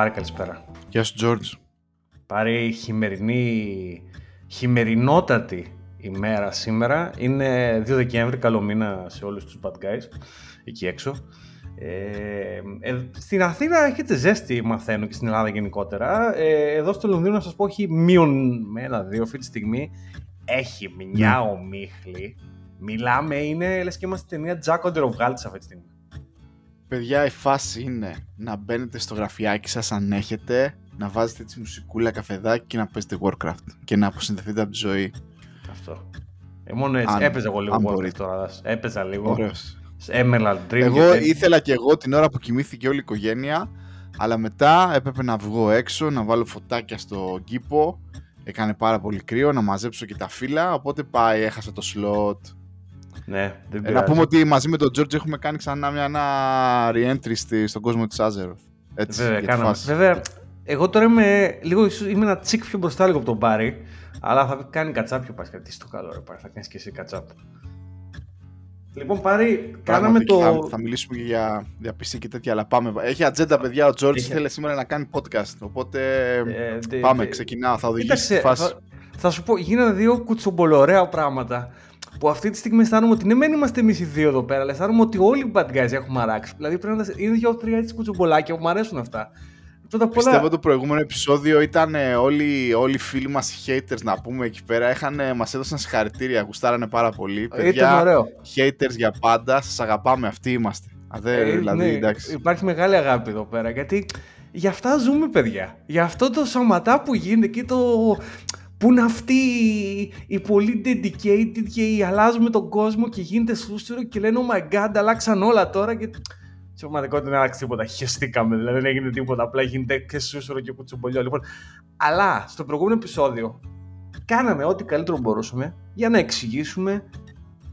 Πάρη, καλησπέρα. Γεια σου, Τζόρτζ. Πάρη, χειμερινή, χειμερινότατη ημέρα σήμερα. Είναι 2 Δεκέμβρη, καλό μήνα σε όλους τους bad guys εκεί έξω. Ε, ε, στην Αθήνα έχετε ζέστη, μαθαίνω και στην Ελλάδα γενικότερα. Ε, εδώ στο Λονδίνο, να σας πω, έχει μείον με ένα-δύο αυτή τη στιγμή. Έχει μια ναι. ομίχλη. Μιλάμε, είναι λες και είμαστε ταινία Jack on the αυτή τη στιγμή. Παιδιά, η φάση είναι να μπαίνετε στο γραφιάκι σας αν έχετε, να βάζετε έτσι μουσικούλα, καφεδάκι και να παίζετε Warcraft και να αποσυνδεθείτε από τη ζωή. Αυτό. Ε, μόνο έτσι. Αν, Έπαιζα εγώ λίγο Warcraft τώρα. Έπαιζα λίγο. Ωραίος. Emerald Dream. Εγώ ήθελα και εγώ την ώρα που κοιμήθηκε όλη η οικογένεια, αλλά μετά έπρεπε να βγω έξω, να βάλω φωτάκια στο κήπο. Έκανε πάρα πολύ κρύο, να μαζέψω και τα φύλλα, οπότε πάει, έχασα το slot. Ναι, δεν ε, να πούμε ότι μαζί με τον George έχουμε κάνει ξανά μια ένα re-entry στον κόσμο της Azeroth. Έτσι, Βέβαια, κάναμε. Βέβαια, εγώ τώρα είμαι λίγο, ίσως είμαι ένα τσικ πιο μπροστά λίγο από τον Πάρη, αλλά θα κάνει κατσάπιο πας κάτι στο καλό ρε Πάρη, θα κάνεις και εσύ κατσάπ. Λοιπόν, πάρει, κάναμε το. Θα, θα μιλήσουμε και για, για PC και τέτοια, αλλά πάμε. Έχει ατζέντα, παιδιά. Ο George Έχει... θέλει σήμερα να κάνει podcast. Οπότε ε, πάμε, δε, ξεκινάω. Θα οδηγήσει τη φάση. Θα, θα, σου πω, γίνανε δύο κουτσομπολορέα πράγματα. Που αυτή τη στιγμή αισθάνομαι ότι ναι, μεν είμαστε εμείς οι δύο εδώ πέρα, αλλά αισθάνομαι ότι όλοι οι bad guys έχουμε αράξει. Δηλαδή πρέπει να είναι δύο-τρία έτσι κουτσομπολάκια που μου αρέσουν αυτά. Πρώτα Πιστεύω το προηγούμενο επεισόδιο ήταν ε, όλοι, όλοι οι φίλοι μας οι haters να πούμε εκεί πέρα είχαν, ε, μας έδωσαν συγχαρητήρια, γουστάρανε πάρα πολύ. Παιδιά, ωραίο. haters για πάντα, σας αγαπάμε, αυτοί είμαστε. Αδέ, ε, δηλαδή, ναι, εντάξει. Υπάρχει μεγάλη αγάπη εδώ πέρα γιατί γι' αυτά ζούμε παιδιά. Γι' αυτό το σαματά που γίνεται και το... Πού είναι αυτοί οι πολύ dedicated και αλλάζουμε τον κόσμο και γίνεται σούσουρο και λένε oh my god αλλάξαν όλα τώρα και στην πραγματικότητα δεν άλλαξε τίποτα. Χεστήκαμε, δηλαδή δεν έγινε τίποτα. Απλά γίνεται και σούσουρο και κουτσομπολιό. Λοιπόν, αλλά στο προηγούμενο επεισόδιο κάναμε ό,τι καλύτερο μπορούσαμε για να εξηγήσουμε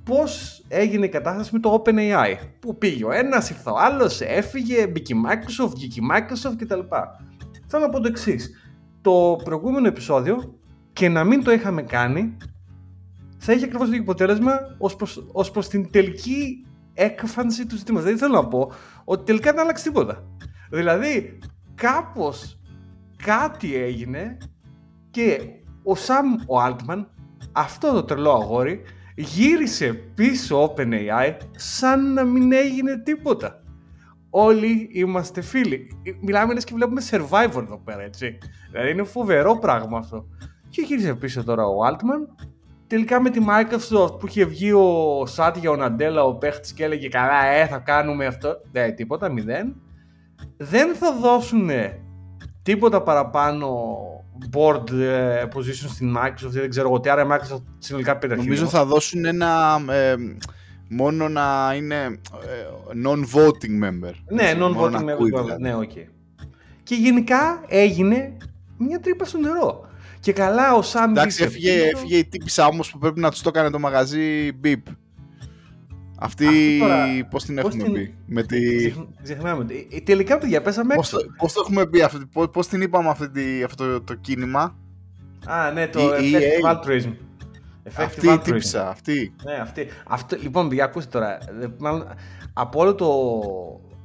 πώς έγινε η κατάσταση με το OpenAI. Που πήγε ο ένας, ήρθε ο άλλος, έφυγε, μπήκε η Microsoft, βγήκε η Microsoft κτλ. Θέλω να πω το εξής. Το προηγούμενο επεισόδιο και να μην το είχαμε κάνει, θα είχε ακριβώς το ίδιο αποτέλεσμα ως προς την τελική έκφανση του ζητήματος. Δεν θέλω να πω ότι τελικά δεν άλλαξε τίποτα. Δηλαδή, κάπως κάτι έγινε και ο Σαμ ο Altman, αυτό το τρελό αγόρι, γύρισε πίσω OpenAI σαν να μην έγινε τίποτα. Όλοι είμαστε φίλοι. Μιλάμε λες και βλέπουμε Survivor εδώ πέρα, έτσι. Δηλαδή είναι φοβερό πράγμα αυτό. Και γύρισε πίσω τώρα ο Altman Τελικά με τη Microsoft που είχε βγει ο Σάτια, ο Ναντέλα, ο παίχτης και έλεγε καλά, ε, θα κάνουμε αυτό. Δεν, τίποτα, μηδέν. Δεν θα δώσουν τίποτα παραπάνω board ε, position στην Microsoft, δεν ξέρω εγώ τι, άρα η Microsoft συνολικά πήρε Νομίζω θα δώσουν ένα, ε, μόνο να είναι ε, non-voting member. Ναι, non-voting member, δηλαδή. ναι, ok. Okay. Και γενικά έγινε μια τρύπα στο νερό. Και καλά ο Σάμ Εντάξει, έφυγε, έφυγε η τύπισσα όμως που πρέπει να τους το έκανε το μαγαζί Beep. Αυτή, πώς την έχουμε την... πει. Με τη... Ξεχνάμε. Ε, τελικά, παιδιά, πέσαμε πώς, έξω. Πώς το έχουμε πει, αυτή, πώς, την είπαμε αυτή, αυτό το, κίνημα; Α, ναι, το η, Effective Altruism. Αυτή η τύπησα, αυτή. Ναι, αυτή. Αυτό, λοιπόν, παιδιά, ακούστε τώρα. Μάλλον, από όλο το,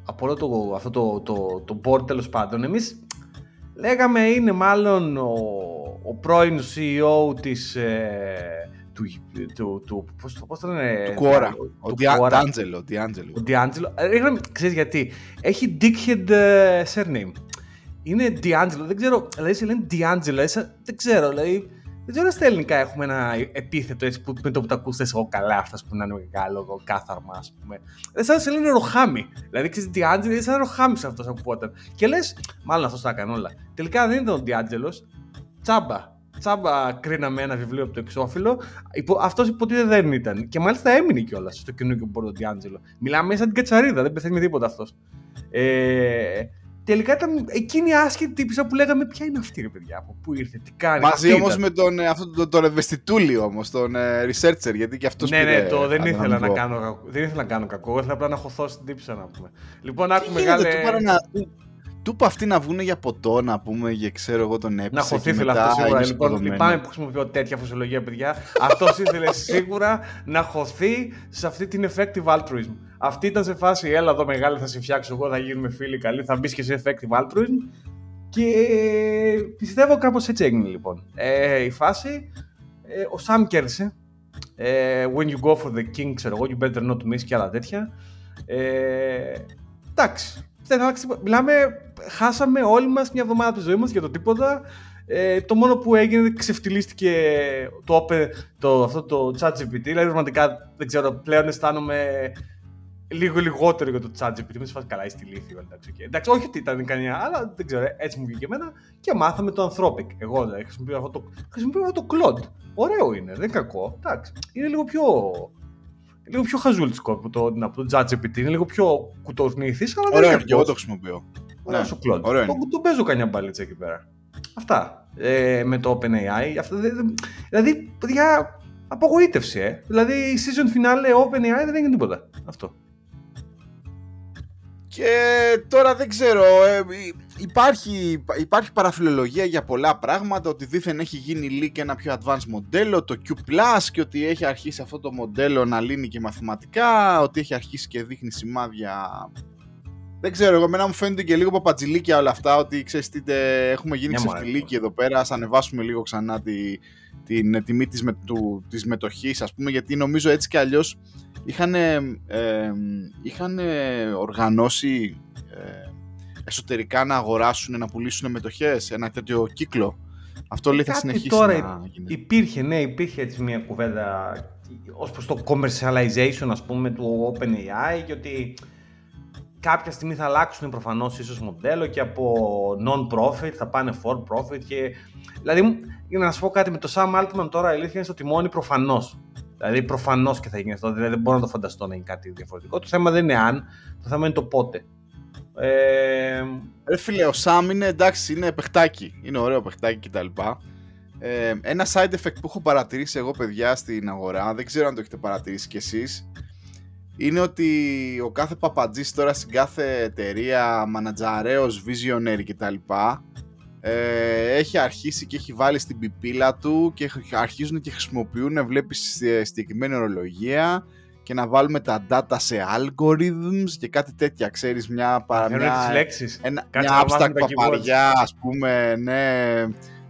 από όλο το, αυτό το, το, το board, τέλος πάντων, εμείς λέγαμε είναι μάλλον ο, ο πρώην CEO της, ε, του, του, του, πώς, πώς το λένε, του Quora, ο D'Angelo. Ο D'Angelo, ε, ξέρεις γιατί, έχει dickhead uh, surname. Είναι D'Angelo, δεν ξέρω, δηλαδή σε λένε D'Angelo, δεν ξέρω, δηλαδή, δεν ξέρω στα ελληνικά έχουμε ένα επίθετο έτσι που με το που τα ακούς θες εγώ καλά αυτάς που να είναι μεγάλο κάθαρμα ας πούμε. Δεν σαν να σε λένε ροχάμι. Δηλαδή ξέρεις D'Angelo είναι σαν ροχάμις αυτός ακούγονταν. Και λες, μάλλον αυτός τα έκανε όλα. Τελικά δεν ήταν ο D'Angelo, τσάμπα. Τσάμπα κρίναμε ένα βιβλίο από το εξώφυλλο. Αυτός υποτίθεται δεν ήταν. Και μάλιστα έμεινε κιόλας στο καινούργιο πόρτο Ντιάντζελο. Μιλάμε σαν την κατσαρίδα, δεν πεθαίνει με τίποτα αυτός. Ε, τελικά ήταν εκείνη η άσχετη τύπησα που λέγαμε ποια είναι αυτή, ρε παιδιά, από πού ήρθε, τι κάνει. Μαζί όμως με τον, ε, αυτό, τον, τον ευαισθητούλη όμως, τον ε, researcher, γιατί και αυτός Ναι, ναι, το δεν ήθελα να, κάνω, δεν ήθελα να κάνω κακό, ήθελα απλά να χωθώ στην τύπησα να πούμε. Λοιπόν, άκουμε μεγάλε. Του είπα αυτοί να βγουν για ποτό, να πούμε, για ξέρω εγώ τον έπεισε. Να χωθείς ήθελε αυτό σίγουρα. Λοιπόν, λυπάμαι που χρησιμοποιώ τέτοια φωσιολογία, παιδιά. αυτός ήθελε σίγουρα να χωθεί σε αυτή την effective altruism. Αυτή ήταν σε φάση, έλα εδώ μεγάλη, θα σε φτιάξω εγώ, θα γίνουμε φίλοι καλοί, θα μπεις και σε effective altruism. Και πιστεύω κάπως έτσι έγινε λοιπόν. Ε, η φάση, ε, ο Σαμ κέρδισε. Ε, when you go for the king, ξέρω εγώ, you better not miss και άλλα τέτοια. Ε, εντάξει, δεν άλλαξε Μιλάμε, χάσαμε όλοι μας μια εβδομάδα από της ζωής μας για το τίποτα. Ε, το μόνο που έγινε ξεφτυλίστηκε το, το, αυτό το chat GPT. Δηλαδή, πραγματικά δεν ξέρω, πλέον αισθάνομαι λίγο λιγότερο για το chat GPT. Με φάση καλά, είσαι ηλίθιο. Εντάξει, okay. εντάξει, όχι ότι ήταν κανένα, αλλά δεν ξέρω, έτσι μου βγήκε εμένα. Και μάθαμε το Anthropic. Εγώ δηλαδή, χρησιμοποιώ αυτό το, χρησιμοποιώ αυτό το Claude. Ωραίο είναι, δεν είναι κακό. Εντάξει, είναι λίγο πιο λίγο πιο χαζούλτικο από το, από το ChatGPT. Είναι λίγο πιο κουτορνήθη, αλλά δεν είναι. Ωραίο, εγώ το χρησιμοποιώ. Ωραίο ναι. ο Claude. Το, το παίζω κανένα μπαλίτσα εκεί πέρα. Αυτά ε, με το OpenAI. Αυτά, δηλαδή, παιδιά, απογοήτευση, ε. Δηλαδή, η season finale OpenAI δεν έγινε τίποτα. Αυτό. Και τώρα δεν ξέρω, ε, υπάρχει, υπάρχει παραφιλολογία για πολλά πράγματα, ότι δήθεν έχει γίνει leak ένα πιο advanced μοντέλο, το Q+, και ότι έχει αρχίσει αυτό το μοντέλο να λύνει και μαθηματικά, ότι έχει αρχίσει και δείχνει σημάδια δεν ξέρω, εγώ εμένα μου φαίνεται και λίγο παπατζηλίκια όλα αυτά, ότι ξέρεις τι, έχουμε γίνει ξεφτιλίκοι εδώ πέρα, ας ανεβάσουμε λίγο ξανά τη, την τιμή της, με, του, της μετοχής, ας πούμε, γιατί νομίζω έτσι και αλλιώς είχαν, ε, είχαν οργανώσει ε, εσωτερικά να αγοράσουν, να πουλήσουν μετοχές, ένα τέτοιο κύκλο. Αυτό λέει θα συνεχίσει τώρα να γίνεται. Υπήρχε, ναι, υπήρχε έτσι μια κουβέντα ως προς το commercialization, ας πούμε, του OpenAI και ότι κάποια στιγμή θα αλλάξουν προφανώς ίσως μοντέλο και από non-profit θα πάνε for profit. Και... Δηλαδή, για να σας πω κάτι με το Sam Altman τώρα, η αλήθεια είναι στο τιμόνι προφανώς. Δηλαδή, προφανώς και θα γίνει αυτό. Δηλαδή, δεν μπορώ να το φανταστώ να είναι κάτι διαφορετικό. Το θέμα δεν είναι αν, το θέμα είναι το πότε. Ε... Ρε φίλε, ο Sam είναι εντάξει, είναι παιχτάκι. Είναι ωραίο παιχτάκι κτλ. Ε, ένα side effect που έχω παρατηρήσει εγώ παιδιά στην αγορά, δεν ξέρω αν το έχετε παρατηρήσει κι εσείς, είναι ότι ο κάθε παπατζής τώρα στην κάθε εταιρεία, μανατζαρέος, visionary κτλ. Ε, έχει αρχίσει και έχει βάλει στην πιπίλα του και αρχίζουν και χρησιμοποιούν, βλέπεις συγκεκριμένη ορολογία και να βάλουμε τα data σε algorithms και κάτι τέτοια, ξέρεις, μια, μια, ένα, μια abstract παπαριά, ας πούμε, ναι,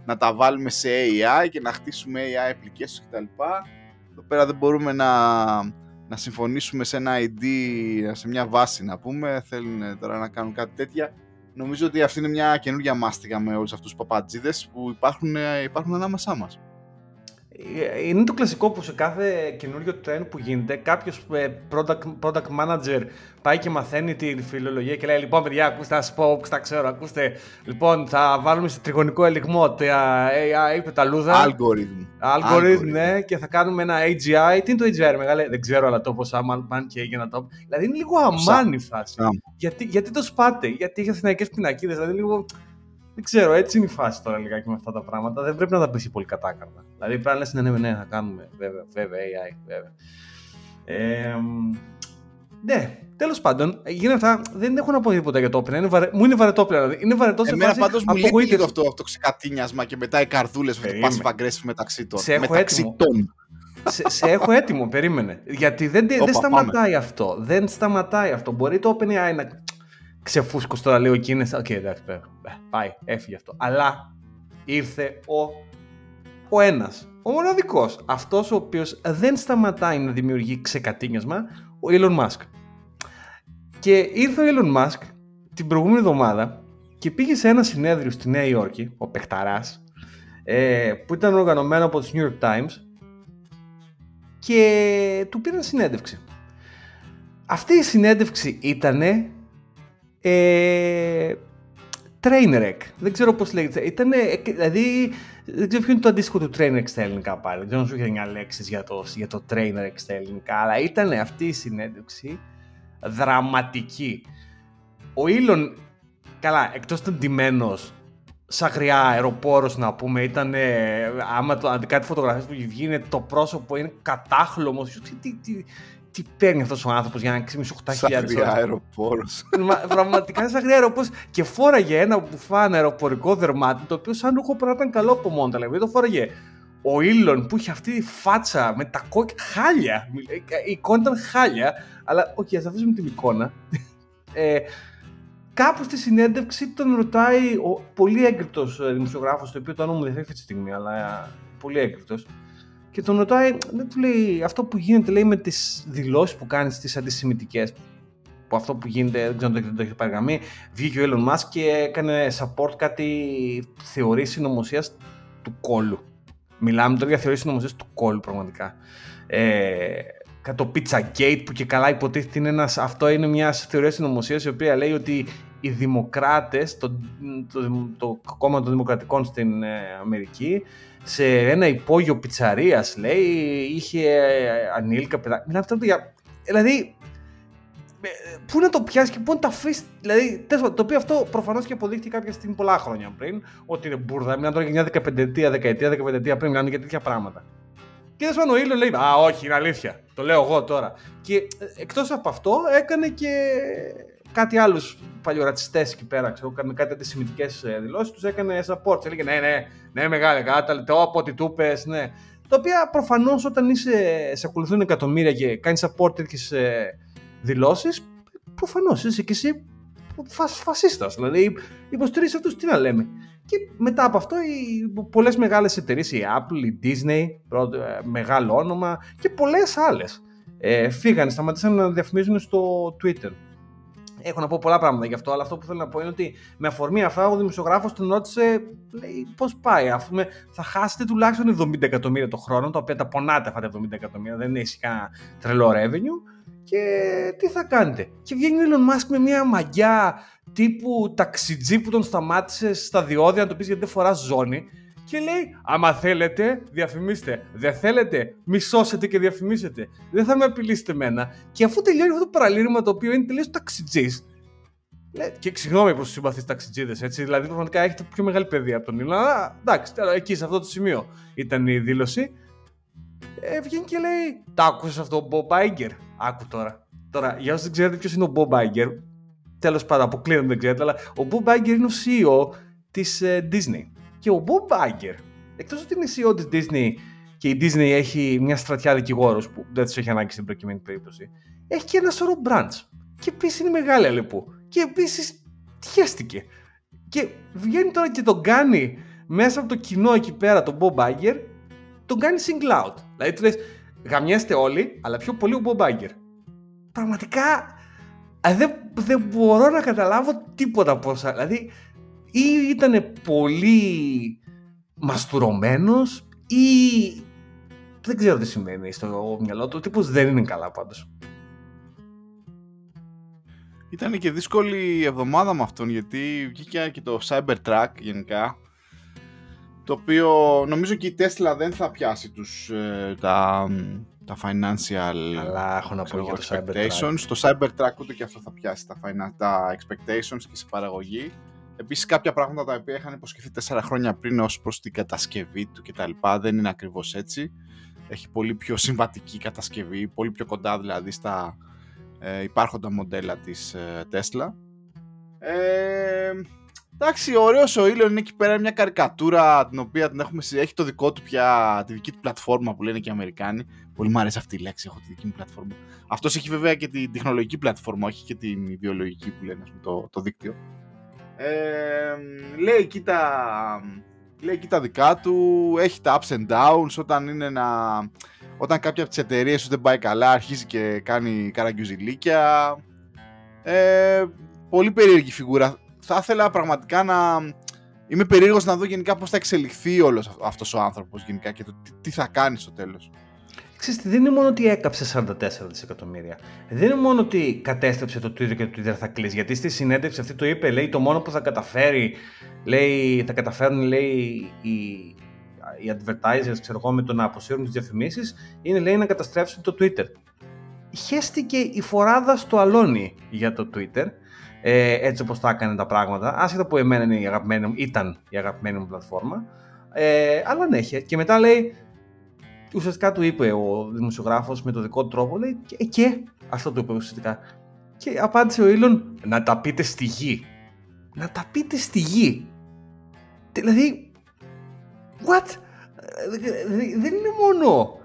να τα βάλουμε σε AI και να χτίσουμε AI applications κτλ. Εδώ πέρα δεν μπορούμε να, να συμφωνήσουμε σε ένα ID, σε μια βάση να πούμε, θέλουν τώρα να κάνουν κάτι τέτοια. Νομίζω ότι αυτή είναι μια καινούργια μάστιγα με όλους αυτούς τους παπατζίδες που υπάρχουν, υπάρχουν ανάμεσά μας. Ε, είναι το κλασικό που σε κάθε καινούριο trend που γίνεται, κάποιος ε, product, product manager πάει και μαθαίνει τη φιλολογία και λέει: Λοιπόν, παιδιά, ακούστε, θα σα πω, τα ξέρω, ακούστε. Λοιπόν, θα βάλουμε σε τριγωνικό ελιγμό τα AI, πεταλούδα. Algorithm. Algorithm, ναι, και θα κάνουμε ένα AGI. Τι είναι το AGI, μεγάλε, δεν ξέρω, αλλά το πώ άμα πάνε και έγινε το. Δηλαδή είναι λίγο αμάνι φάση. Γιατί, γιατί το σπάτε, γιατί έχει αθηναϊκέ πινακίδες, δηλαδή λίγο. Δεν ξέρω, έτσι είναι η φάση τώρα λιγάκι με αυτά τα πράγματα. Δεν πρέπει να τα πεις πολύ κατάκαρδα. Δηλαδή πρέπει να λες: ναι, ναι, ναι, θα κάνουμε. Βέβαια, βέβαια, AI, βέβαια. Ε, ναι, τέλος πάντων, γίνεται αυτά. Δεν έχω να πω τίποτα για το Open. Είναι βαρε... Μου είναι βαρετό πλέον. Δηλαδή. Είναι βαρετός σε Εμένα πάντως μου λείπει λίγο αυτό το ξεκατίνιασμα και μετά οι καρδούλες με το passive aggressive μεταξύ των. Σε έχω μεταξύ έτοιμο. των. σε, σε, έχω έτοιμο, περίμενε. Γιατί δεν, δεν σταματάει πάμε. αυτό. Δεν σταματάει αυτό. Μπορεί το OpenAI να ξεφούσκω τώρα λίγο και είναι. Οκ, εντάξει, πάει, έφυγε αυτό. Αλλά ήρθε ο, ο ένας. Ο μοναδικός. Αυτός ο οποίος δεν σταματάει να δημιουργεί ξεκατίνιασμα, ο Elon Musk. Και ήρθε ο Elon Musk την προηγούμενη εβδομάδα και πήγε σε ένα συνέδριο στη Νέα Υόρκη, ο παιχταράς, ε, που ήταν οργανωμένο από τους New York Times και του πήραν συνέντευξη. Αυτή η συνέντευξη ήτανε ε, Trainwreck. Δεν ξέρω πώς λέγεται. Ήτανε, δηλαδή, δεν ξέρω ποιο είναι το αντίστοιχο του Trainwreck στα ελληνικά πάλι. Δεν ξέρω αν σου είχε μια λέξη για το, για το Trainwreck στα ελληνικά, αλλά ήταν αυτή η συνέντευξη δραματική. Ο Ήλον, καλά, εκτός ήταν ντυμένος, σαν γριά αεροπόρος να πούμε, ήταν, άμα το, κάτι φωτογραφίες που βγει είναι το πρόσωπο είναι κατάχλωμος, τι, τι, τι, τι παίρνει αυτός ο άνθρωπος για να ξύμισει 8.000 Σαν αεροπόρος. Πραγματικά σαν αεροπόρος. Και φόραγε ένα μπουφάν αεροπορικό δερμάτινο, το οποίο σαν ρούχο πρέπει να ήταν καλό από μόνο. Δηλαδή το φόραγε ο Ήλον που είχε αυτή τη φάτσα με τα κόκκινα. Χάλια. Η εικόνα ήταν χάλια. Αλλά, OK, okay, ας αφήσουμε την εικόνα. ε, κάπου στη συνέντευξη τον ρωτάει ο πολύ έγκριτος ε, δημοσιογράφος, το οποίο το όνομα μου δεν αυτή τη στιγμή, αλλά ε, πολύ έγκριτος, και τον ρωτάει, δεν του λέει, αυτό που γίνεται λέει με τις δηλώσεις που κάνεις τις αντισημιτικές, που αυτό που γίνεται, δεν ξέρω αν το, το έχει παραγραμεί, βγήκε ο Elon Musk και έκανε support κάτι θεωρεί συνωμοσίας του κόλου. Μιλάμε τώρα για θεωρεί συνωμοσίας του κόλου πραγματικά. Ε, το Pizza Gate που και καλά υποτίθεται είναι ένας, αυτό είναι μιας θεωρίας συνωμοσίας η οποία λέει ότι οι δημοκράτες, το, το, το κόμμα των δημοκρατικών στην ε, Αμερική, σε ένα υπόγειο πιτσαρίας λέει, είχε ε, ανήλικα παιδάκια. Μιλάμε τώρα για... Δηλαδή, πού να το πιάσεις και πού να το αφήσεις. Δηλαδή, το οποίο αυτό προφανώς και αποδείχθηκε κάποια στιγμή πολλά χρόνια πριν, ότι είναι μπουρδα. Μιλάμε τώρα για μια δεκαπεντετία, δεκαετία, δεκαπεντετία πριν, μιλάμε για τέτοια πράγματα. Και δεν ο ήλιος λέει, Α, όχι, είναι αλήθεια. Το λέω εγώ τώρα. Και ε, εκτός από αυτό, έκανε και κάτι άλλους παλιορατσιστές εκεί πέρα. Ξέρω, έκανε κάτι αντισημιτικές ε, δηλώσεις, τους έκανε support. Και έλεγε, Ναι, ναι, ναι, μεγάλε, κάτα, το από ό,τι του πες, ναι. Τα οποία προφανώς όταν είσαι, σε ακολουθούν εκατομμύρια και κάνεις support τέτοιες δηλώσεις, προφανώς είσαι και εσύ φας, φασίστας. Δηλαδή, υποστηρίζεις αυτούς, τι να λέμε. Και μετά από αυτό, οι πολλές μεγάλες εταιρείες, η Apple, η Disney, πρώτο, ε, μεγάλο όνομα και πολλές άλλες ε, φύγανε, σταματήσαν να διαφημίζουν στο Twitter. Έχω να πω πολλά πράγματα γι' αυτό, αλλά αυτό που θέλω να πω είναι ότι με αφορμή αυτά ο δημοσιογράφος τον ρώτησε, λέει, πώς πάει, αφού με, θα χάσετε τουλάχιστον 70 εκατομμύρια το χρόνο, τα οποία τα πονάτε αυτά τα 70 εκατομμύρια, δεν έχει κανένα τρελό revenue και τι θα κάνετε. Και βγαίνει ο Elon Musk με μια μαγιά τύπου ταξιτζή που τον σταμάτησε στα διόδια να το πεις γιατί δεν φοράς ζώνη και λέει άμα θέλετε διαφημίστε, δεν θέλετε μισώσετε και διαφημίσετε, δεν θα με απειλήσετε εμένα και αφού τελειώνει αυτό το παραλήρημα το οποίο είναι τελείως ταξιτζής και συγγνώμη προ του συμπαθείς ταξιτζίδες, έτσι. Δηλαδή, πραγματικά έχετε πιο μεγάλη παιδεία από τον Ήλον. Αλλά εντάξει, εκεί σε αυτό το σημείο ήταν η δήλωση. Ε, βγαίνει και λέει: Τα άκουσες αυτό ο Bob Iger; Άκου τώρα. Τώρα, για όσους δεν ξέρετε ποιος είναι ο Bob Iger, τέλος πάντων, αποκλείεται δεν ξέρετε, αλλά ο Bob Iger είναι ο CEO της ε, Disney. Και ο Bob Iger, εκτός ότι είναι CEO της Disney και η Disney έχει μια στρατιά δικηγόρους που δεν τους έχει ανάγκη στην προκειμένη περίπτωση, έχει και ένα σωρό branch. Και επίσης είναι μεγάλη αλεπού. Και επίσης χαίστηκε. Και βγαίνει τώρα και τον κάνει μέσα από το κοινό εκεί πέρα τον Bob Iger, τον κάνει single out. Δηλαδή του λες, γαμιέστε όλοι, αλλά πιο πολύ ο Bob Iger πραγματικά δεν, δεν μπορώ να καταλάβω τίποτα από όσα. Δηλαδή, ή ήταν πολύ μαστουρωμένος ή δεν ξέρω τι σημαίνει στο μυαλό του. Ο τύπος δεν είναι καλά πάντως. Ήταν και δύσκολη εβδομάδα με αυτόν γιατί βγήκε και το Cybertruck γενικά το οποίο νομίζω και η Tesla δεν θα πιάσει τους, ε, τα, τα financial Αλλά έχω να πω για το expectations. Το Cybertruck ούτε και αυτό θα πιάσει τα, τα expectations και σε παραγωγή. Επίσης κάποια πράγματα τα οποία είχαν υποσχεθεί 4 χρόνια πριν ως προς την κατασκευή του κτλ. δεν είναι ακριβώς έτσι. Έχει πολύ πιο συμβατική κατασκευή, πολύ πιο κοντά δηλαδή στα ε, υπάρχοντα μοντέλα της ε, Tesla. Ε, Εντάξει, ωραίος ο Ήλιο είναι εκεί πέρα μια καρικατούρα την οποία την έχουμε, έχει το δικό του πια, τη δική του πλατφόρμα που λένε και οι Αμερικάνοι. Πολύ μου αρέσει αυτή η λέξη, έχω τη δική μου πλατφόρμα. Αυτός έχει βέβαια και την τεχνολογική πλατφόρμα, όχι και την ιδεολογική που λένε το, το δίκτυο. Ε, λέει εκεί τα, λέει εκεί τα δικά του, έχει τα ups and downs όταν είναι να... Όταν κάποια από τις εταιρείες του δεν πάει καλά, αρχίζει και κάνει καραγκιουζιλίκια. Ε, πολύ περίεργη φιγούρα θα ήθελα πραγματικά να. Είμαι περίεργος να δω γενικά πώς θα εξελιχθεί όλος αυτός ο άνθρωπος γενικά και το τι, θα κάνει στο τέλος. Ξέρετε, δεν είναι μόνο ότι έκαψες 44 δισεκατομμύρια. Δεν είναι μόνο ότι κατέστρεψε το Twitter και το Twitter θα κλείσει. Γιατί στη συνέντευξη αυτή το είπε, λέει, το μόνο που θα καταφέρει, λέει, θα καταφέρουν, λέει, οι, οι advertisers, ξέρω εγώ, με το να αποσύρουν τις διαφημίσεις, είναι, λέει, να καταστρέψουν το Twitter. Χέστηκε η φοράδα στο αλόνι για το Twitter ε, έτσι όπως τα έκανε τα πράγματα, άσχετα που εμένα είναι η αγαπημένη μου, ήταν η αγαπημένη μου πλατφόρμα, ε, αλλά ναι, και μετά λέει, ουσιαστικά του είπε ο δημοσιογράφος με το δικό του τρόπο, λέει και, και αυτό του είπε ουσιαστικά. Και απάντησε ο Ήλον, να τα πείτε στη γη. Να τα πείτε στη γη. Δηλαδή, what? Δεν είναι μόνο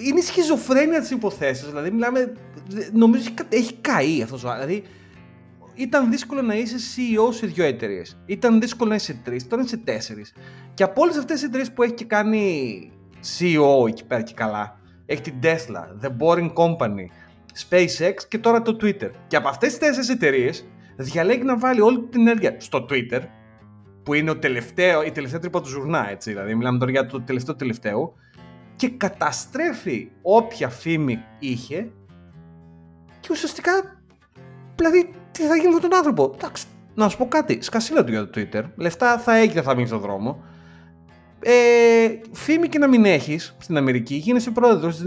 είναι σχιζοφρένεια της υποθέσει. Δηλαδή, μιλάμε. Νομίζω έχει καεί αυτός ο Δηλαδή, ήταν δύσκολο να είσαι CEO σε δύο εταιρείες. Ήταν δύσκολο να είσαι σε τρεις, τώρα είσαι σε τέσσερις. Και από όλες αυτές τις εταιρείες που έχει και κάνει CEO εκεί πέρα και καλά, έχει την Tesla, The Boring Company, SpaceX και τώρα το Twitter. Και από αυτές τις τέσσερις εταιρείες διαλέγει να βάλει όλη την ενέργεια στο Twitter, που είναι ο τελευταίο, η τελευταία τρύπα του ζουρνά, έτσι. Δηλαδή, μιλάμε τώρα για το τελευταίο τελευταίο, και καταστρέφει όποια φήμη είχε και ουσιαστικά, δηλαδή, τι θα γίνει με τον άνθρωπο. Εντάξει, να σου πω κάτι, σκασίλα του για το Twitter, λεφτά θα έχει, θα μείνει στον δρόμο. Ε, φήμη και να μην έχεις στην Αμερική, γίνεσαι πρόεδρος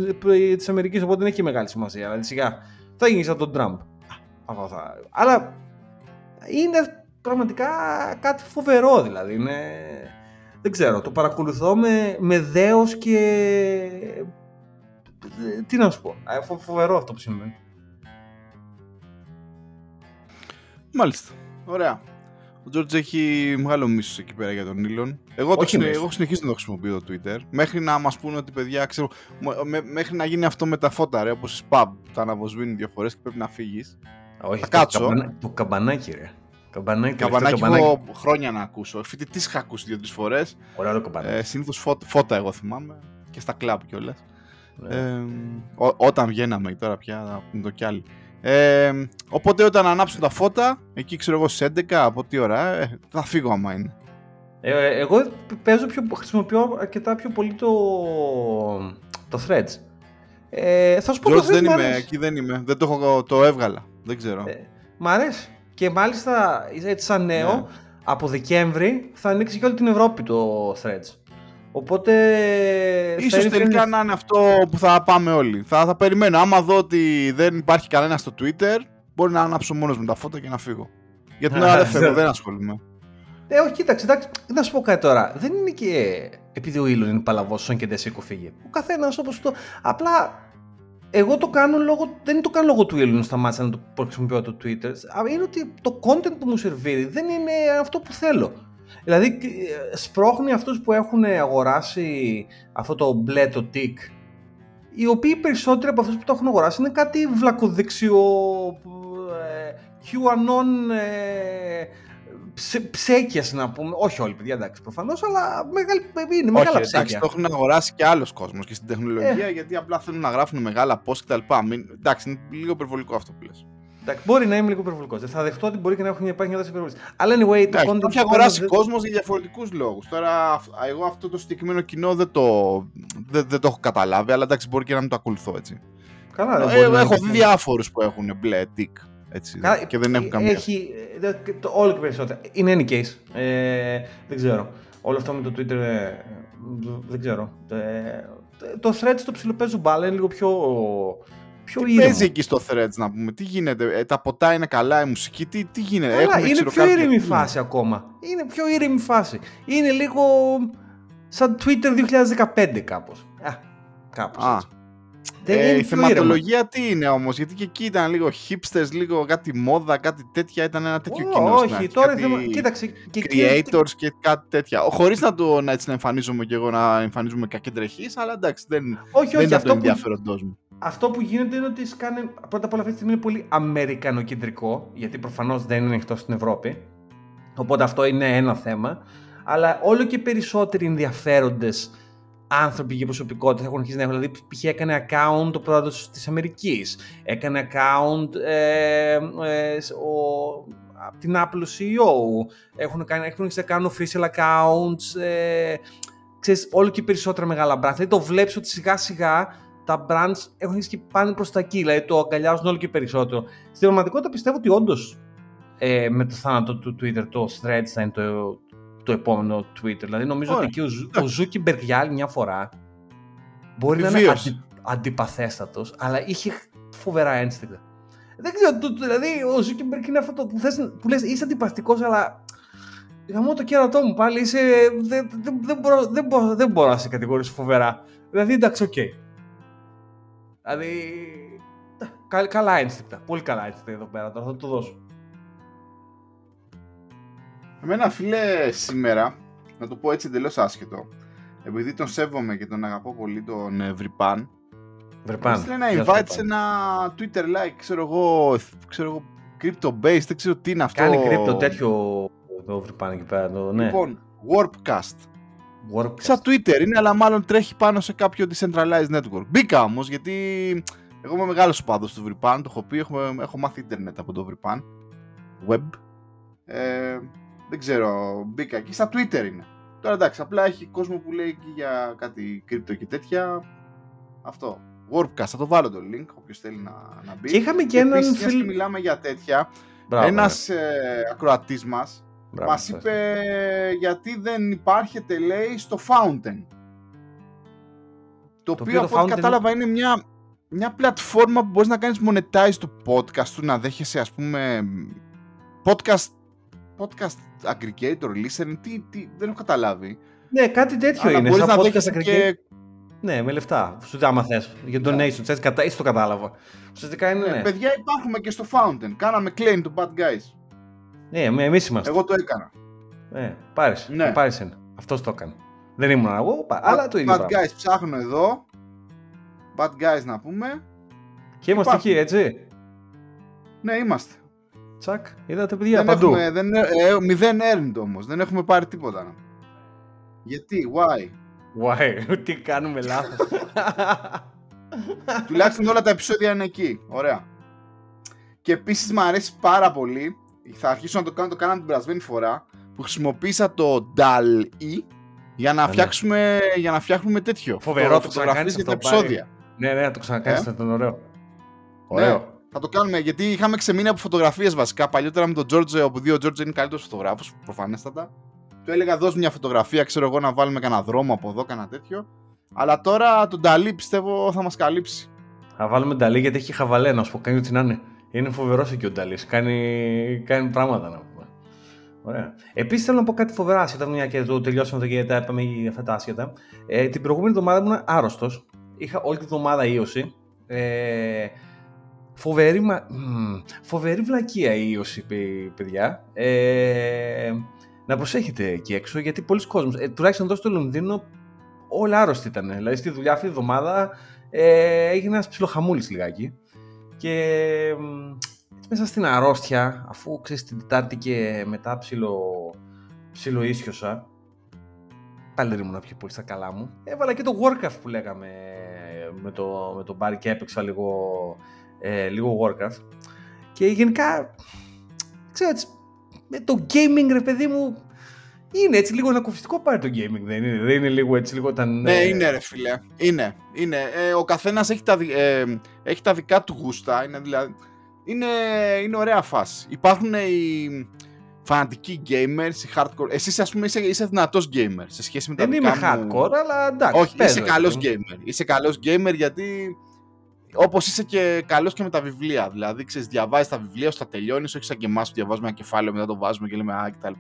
της Αμερικής, οπότε δεν έχει μεγάλη σημασία. Δηλαδή, σιγά θα γίνεις σαν τον Τραμπ. Αλλά είναι πραγματικά κάτι φοβερό δηλαδή. Είναι... Δεν ξέρω, το παρακολουθώ με, με δέος και... Τι να σου πω, ε, φοβερό αυτό που συμβαίνει. Μάλιστα. Ωραία. Ο Τζόρτζ έχει μεγάλο μίσος εκεί πέρα για τον Ήλον. Εγώ, το συνε... εγώ συνεχίζω να το χρησιμοποιώ το Twitter. Μέχρι να μας πούνε ότι παιδιά, ξέρω, μέχρι να γίνει αυτό με τα φώτα, ρε, όπως η spam. Τα αναβοσβήνει δύο φορές και πρέπει να φύγεις. Όχι, θα κάτσω. Το, καμπανα... το καμπανάκι, ρε. Καμπανάκι, καμπανάκι, καμπανάκι. έχω χρόνια να ακούσω. Φοιτητής είχα ακούσει δύο-τρεις φορές. Ωραία το καμπανάκι. Ε, Συνήθως φώτα, φώτα, εγώ θυμάμαι. Και στα κλαμπ κιόλας. Ναι. Ε, όταν βγαίναμε τώρα πια, να το κι άλλοι. Ε, οπότε όταν ανάψουν τα φώτα, εκεί ξέρω εγώ στις 11 από τι ώρα, ε, θα φύγω άμα είναι. Ε, εγώ παίζω πιο, χρησιμοποιώ αρκετά πιο πολύ το, το Threads. Ε, θα σου πω George, δεν είμαι, εκεί δεν είμαι. Δεν το, έχω, το έβγαλα. Δεν ξέρω. Ε, μ' αρέσει. Και μάλιστα, έτσι σαν νέο, ναι. από Δεκέμβρη θα ανοίξει και όλη την Ευρώπη το Threads. Οπότε. Ίσως τελικά να είναι αυτό που θα πάμε όλοι. Θα, θα περιμένω. Άμα δω ότι δεν υπάρχει κανένα στο Twitter, μπορεί να ανάψω μόνος με τα φώτα και να φύγω. Γιατί την δεν φεύγω, δεν ασχολούμαι. Ε, όχι, κοίταξε, εντάξει, να σου πω κάτι τώρα. Δεν είναι και επειδή ο Ήλον είναι παλαβός, σαν και δεν σε φύγει. Ο καθένας όπως το. Απλά εγώ το κάνω λόγω, δεν το κάνω λόγω του Ήλιου σταμάτησα να το χρησιμοποιώ το Twitter. Είναι ότι το content που μου σερβίρει δεν είναι αυτό που θέλω. Δηλαδή σπρώχνει αυτούς που έχουν αγοράσει αυτό το μπλε το tick οι οποίοι περισσότεροι από αυτούς που το έχουν αγοράσει είναι κάτι βλακοδεξιό ε, QAnon ε, ψέκιας να πούμε. Όχι όλοι, παιδιά, εντάξει, προφανώς, αλλά μεγάλη, είναι μεγάλα Όχι, ψέκια. Εντάξει, το έχουν αγοράσει και άλλος κόσμος και στην τεχνολογία ε. γιατί απλά θέλουν να γράφουν μεγάλα post κτλ. Εντάξει, είναι λίγο υπερβολικό αυτό που λες. Εντάξει, μπορεί να είμαι λίγο υπερβολικός. Θα δεχτώ ότι μπορεί και να έχουν υπάρχει μια υπερβολής. Αλλά anyway, το content. Έχει αγοράσει δεν... κόσμος για διαφορετικούς λόγους. Τώρα, εγώ αυτό το συγκεκριμένο κοινό δεν το, δεν, δεν το έχω καταλάβει, αλλά εντάξει, μπορεί και να μην το ακολουθώ έτσι. Καλά, ε, έχω δει διάφορους που έχουν μπλε tick. Έτσι, Καλά, και δεν έχουν καμία. Έχει, το, όλο και περισσότερο. Είναι any case. Ε, δεν ξέρω. Όλο αυτό με το Twitter ε, δεν ξέρω. Ε, το Threads το ψιλοπαίζω μπάλα είναι λίγο πιο Πιο τι παίζει εκεί στο Threads να πούμε, τι γίνεται, ε, τα ποτά είναι καλά, η μουσική, τι, τι γίνεται; Καλά, Έχουμε είναι πιο ήρεμη φάση ακόμα. Είναι πιο ήρεμη φάση. Είναι λίγο σαν Twitter 2015 κάπως. Α, κάπως Α. Δεν ε, η θεματολογία τι είναι όμως, γιατί και εκεί ήταν λίγο hipsters, λίγο κάτι μόδα, κάτι τέτοια, ήταν ένα τέτοιο oh, κοινό. Όχι, τώρα θέμα... κοίταξε. Και creators και κάτι τέτοια. Χωρίς να το να, έτσι, να εμφανίζομαι και εγώ να εμφανίζομαι κακεντρεχής, αλλά εντάξει, δεν, όχι, δεν ήταν το ενδιαφέροντός μου αυτό που γίνεται είναι ότι σκάνε, πρώτα απ' όλα αυτή τη στιγμή είναι πολύ αμερικανοκεντρικό, γιατί προφανώς δεν είναι εκτός στην Ευρώπη. Οπότε αυτό είναι ένα θέμα. Αλλά όλο και περισσότεροι ενδιαφέροντες άνθρωποι και προσωπικότητες έχουν αρχίσει να έχουν. Δηλαδή, π.χ. έκανε account ο πρόεδρος της Αμερικής. Έκανε account ε, ε, ο, από την Apple CEO. Έχουν, κάνει, έχουν αρχίσει να κάνουν official accounts. Ε, ξέρεις, όλο και περισσότερα μεγάλα μπράτια. Δηλαδή, το βλέπεις ότι σιγά σιγά τα brands έχουν αρχίσει και πάνε προς τα εκεί, δηλαδή το αγκαλιάζουν όλο και περισσότερο. Στην πραγματικότητα πιστεύω ότι όντως ε, με το θάνατο του Twitter το Threads θα είναι το, το επόμενο Twitter. Δηλαδή νομίζω ότι και ο, ο Zuckerberg για άλλη μια φορά μπορεί να είναι αντι, αντιπαθέστατος, αλλά είχε φοβερά ένστικτα. Δεν ξέρω, το, δηλαδή ο Zuckerberg είναι αυτό που, θες, που λες είσαι αντιπαθητικός, αλλά γαμώ το κέρατό μου πάλι, είσαι, δεν, δεν, δεν, μπορώ, δεν, μπορώ, δεν μπορώ να σε κατηγορήσω φοβερά. Δηλαδή εντάξει, OK. Okay. Δηλαδή. καλά ένστικτα. Πολύ καλά ένστικτα εδώ πέρα. Τώρα θα το δώσω. Εμένα φίλε σήμερα, να το πω έτσι εντελώς άσχετο, επειδή τον σέβομαι και τον αγαπώ πολύ τον ε, Βρυπάν, Βρυπάν. Μου ένα invite σε ένα Twitter like, ξέρω εγώ, ξέρω εγώ crypto based, δεν ξέρω τι είναι αυτό. Κάνει crypto τέτοιο το πάνε εκεί πέρα. Το, ναι. Λοιπόν, Warpcast. Warpcast. Σαν Twitter είναι, αλλά μάλλον τρέχει πάνω σε κάποιο decentralized network. Μπήκα όμως, γιατί εγώ είμαι μεγάλος οπαδό του Vripan, το έχω πει, έχω, έχω μάθει ίντερνετ από το Vripan. Web. Ε, δεν ξέρω, μπήκα εκεί. Στα Twitter είναι. Τώρα εντάξει, απλά έχει κόσμο που λέει εκεί για κάτι κρύπτο και τέτοια. Αυτό. Warpcast, θα το βάλω το link, όποιος θέλει να, να μπει. Και είχαμε και, έναν επίσης, φιλ... και μιλάμε για τέτοια, Μπράβο, ένας ε, ακροατής μας Μπράβο, μας σας. είπε γιατί δεν υπάρχεται λέει στο Fountain. Το, Το οποίο οποίο το από ό,τι Fountain- κατάλαβα είναι μια, μια πλατφόρμα που μπορείς να κάνεις monetize το podcast του, να δέχεσαι ας πούμε podcast, podcast aggregator, listener, τι, τι, δεν έχω καταλάβει. Ναι, κάτι τέτοιο Αλλά είναι. μπορείς σαν να podcast δέχεσαι aggregate. και... Ναι, με λεφτά. Σου τι άμα θες. Για donation. Θες, κατά... Έτσι το κατάλαβα. Ουσιαστικά είναι. Ναι, Ναι, παιδιά υπάρχουμε και στο Fountain. Κάναμε claim του Bad Guys. Ναι με- εμείς είμαστε. Εγώ το έκανα. Ναι, πάρεις. Ναι. Πάρεις ένα. Αυτός το έκανε. Δεν ήμουν εγώ, πα- αλλά το ίδιο Bad πράγμα. Guys ψάχνω εδώ. Bad Guys να πούμε. Και είμαστε Υπάρχει. εκεί, έτσι. Ναι, είμαστε. Τσακ, είδατε παιδιά δεν παντού. έχουμε, δεν, ε, μηδέν earned όμως. Δεν έχουμε πάρει τίποτα. Γιατί, why; Why, τι κάνουμε λάθος. Τουλάχιστον όλα τα επεισόδια είναι εκεί. Ωραία. Και επίσης μου αρέσει πάρα πολύ. Θα αρχίσω να το κάνω, το κάναμε την περασμένη φορά. Που χρησιμοποίησα το DAL-E για να, ναι. φτιάξουμε, για να φτιάχνουμε τέτοιο. Φοβερό, φωτο- το φωτογραφίες ξανακάνεις για τα αυτό, πάλι. επεισόδια. ναι, ναι, να το ξανακάνεις, Ε; θα ήταν ωραίο. Ναι. Ωραίο. Θα το κάνουμε γιατί είχαμε ξεμείνει από φωτογραφίες βασικά. Παλιότερα με τον George, όπου ο George είναι καλύτερος φωτογράφος, προφανέστατα. Του έλεγα δώσ' μια φωτογραφία, ξέρω εγώ, να βάλουμε κανένα δρόμο από εδώ, κανένα τέτοιο. Αλλά τώρα τον Νταλή πιστεύω θα μας καλύψει. Θα βάλουμε Νταλή γιατί έχει χαβαλέ, να σου πω, κάνει ό,τι να είναι. Είναι φοβερός εκεί ο Νταλή. Κάνει, κάνει πράγματα να πούμε. Ωραία. Επίσης θέλω να πω κάτι φοβερά άσχετα, μια και το τελειώσαμε εδώ και τα είπαμε για αυτά τα άσχετα. Ε, την προηγούμενη εβδομάδα ήμουν άρρωστος. Είχα όλη τη εβδομάδα ίωση. Ε, φοβερή, μα... μμ, φοβερή βλακεία η ίωση, παι- παιδιά. Ε, να προσέχετε εκεί έξω γιατί πολλοί κόσμος, ε, τουλάχιστον εδώ στο Λονδίνο, όλοι άρρωστοι ήταν. Δηλαδή στη δουλειά αυτή τη εβδομάδα ε, έγινε ένας ψιλοχαμούλης λιγάκι. Και μ, έτσι μέσα στην αρρώστια, αφού ξέρεις την Τετάρτη και μετά ψιλο, ψιλο ίσιοσα, πάλι δεν ήμουν πιο πολύ στα καλά μου, έβαλα και το Warcraft που λέγαμε ε, με το, με το Barry και έπαιξα λίγο, ε, λίγο Warcraft. Και γενικά, ξέρω έτσι, με το gaming ρε παιδί μου, είναι έτσι λίγο ανακουφιστικό πάρει το gaming, δεν είναι, δεν είναι λίγο έτσι λίγο όταν... Ναι, ε, είναι ρε φίλε. Είναι. είναι. Ε, ο καθένας έχει, τα δι- ε, έχει τα δικά του γούστα. Είναι, δηλαδή, είναι, είναι ωραία φάση. Υπάρχουν οι φανατικοί gamers, οι hardcore. Εσύ, ας πούμε, είσαι, είσαι δυνατός gamer σε σχέση με τα Δεν δικά είμαι μου... hardcore, αλλά εντάξει. Όχι, παίζω, είσαι ρε καλός παιδί μου. gamer. Είσαι καλός gamer γιατί. Όπως είσαι και καλός και με τα βιβλία. Δηλαδή, ξέρεις, διαβάζεις τα βιβλία σου, τα τελειώνεις, όχι σαν και εμάς που διαβάζουμε ένα κεφάλαιο, μετά το βάζουμε και λέμε Α κτλ.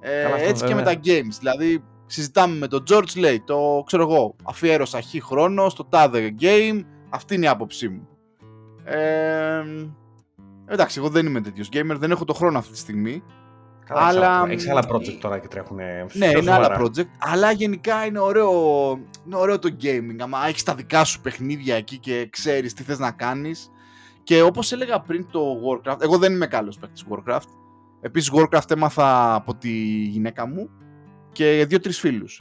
Ε, Καλά, αυτό έτσι και με βέβαια. τα games. Δηλαδή, συζητάμε με τον George, λέει, το ξέρω εγώ, αφιέρωσα χ χρόνο στο τάδε game. Αυτή είναι η άποψή μου. Ε, εντάξει, εγώ δεν είμαι τέτοιος gamer, δεν έχω το χρόνο αυτή τη στιγμή. Καλά, Αλλά, αλλά... Έχεις άλλα μ, project τώρα και τρέχουν Ναι, είναι άλλα project, αλλά γενικά είναι ωραίο, είναι ωραίο το gaming. Άμα έχεις τα δικά σου παιχνίδια εκεί και ξέρεις τι θες να κάνεις. Και όπως έλεγα πριν το Warcraft, εγώ δεν είμαι καλός παίκτης Warcraft. Επίσης, Warcraft έμαθα από τη γυναίκα μου και δύο-τρεις φίλους.